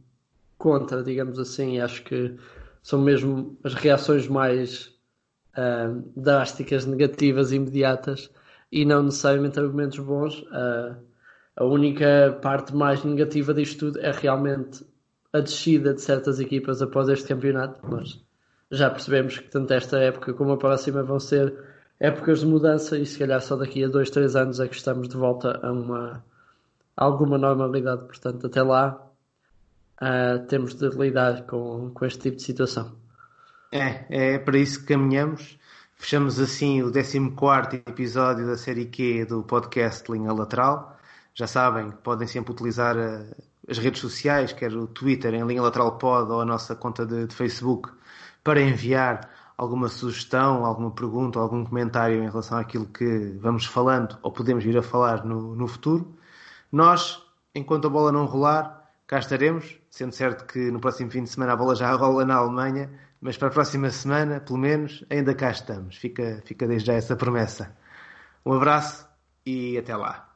[SPEAKER 2] contra, digamos assim. Acho que são mesmo as reações mais um, drásticas, negativas, imediatas e não necessariamente argumentos bons. Uh, a única parte mais negativa disto tudo é realmente a descida de certas equipas após este campeonato, mas já percebemos que tanto esta época como a próxima vão ser épocas de mudança e se calhar só daqui a dois, três anos é que estamos de volta a uma a alguma normalidade. Portanto, até lá uh, temos de lidar com, com este tipo de situação.
[SPEAKER 1] É, é para isso que caminhamos. Fechamos assim o 14 episódio da série Q do podcast Linha Lateral. Já sabem, podem sempre utilizar uh, as redes sociais, quer o Twitter em Linha Lateral Pod ou a nossa conta de, de Facebook, para enviar alguma sugestão, alguma pergunta, algum comentário em relação àquilo que vamos falando ou podemos vir a falar no, no futuro. Nós, enquanto a bola não rolar, cá estaremos, sendo certo que no próximo fim de semana a bola já rola na Alemanha, mas para a próxima semana, pelo menos, ainda cá estamos. Fica, fica desde já essa promessa. Um abraço e até lá.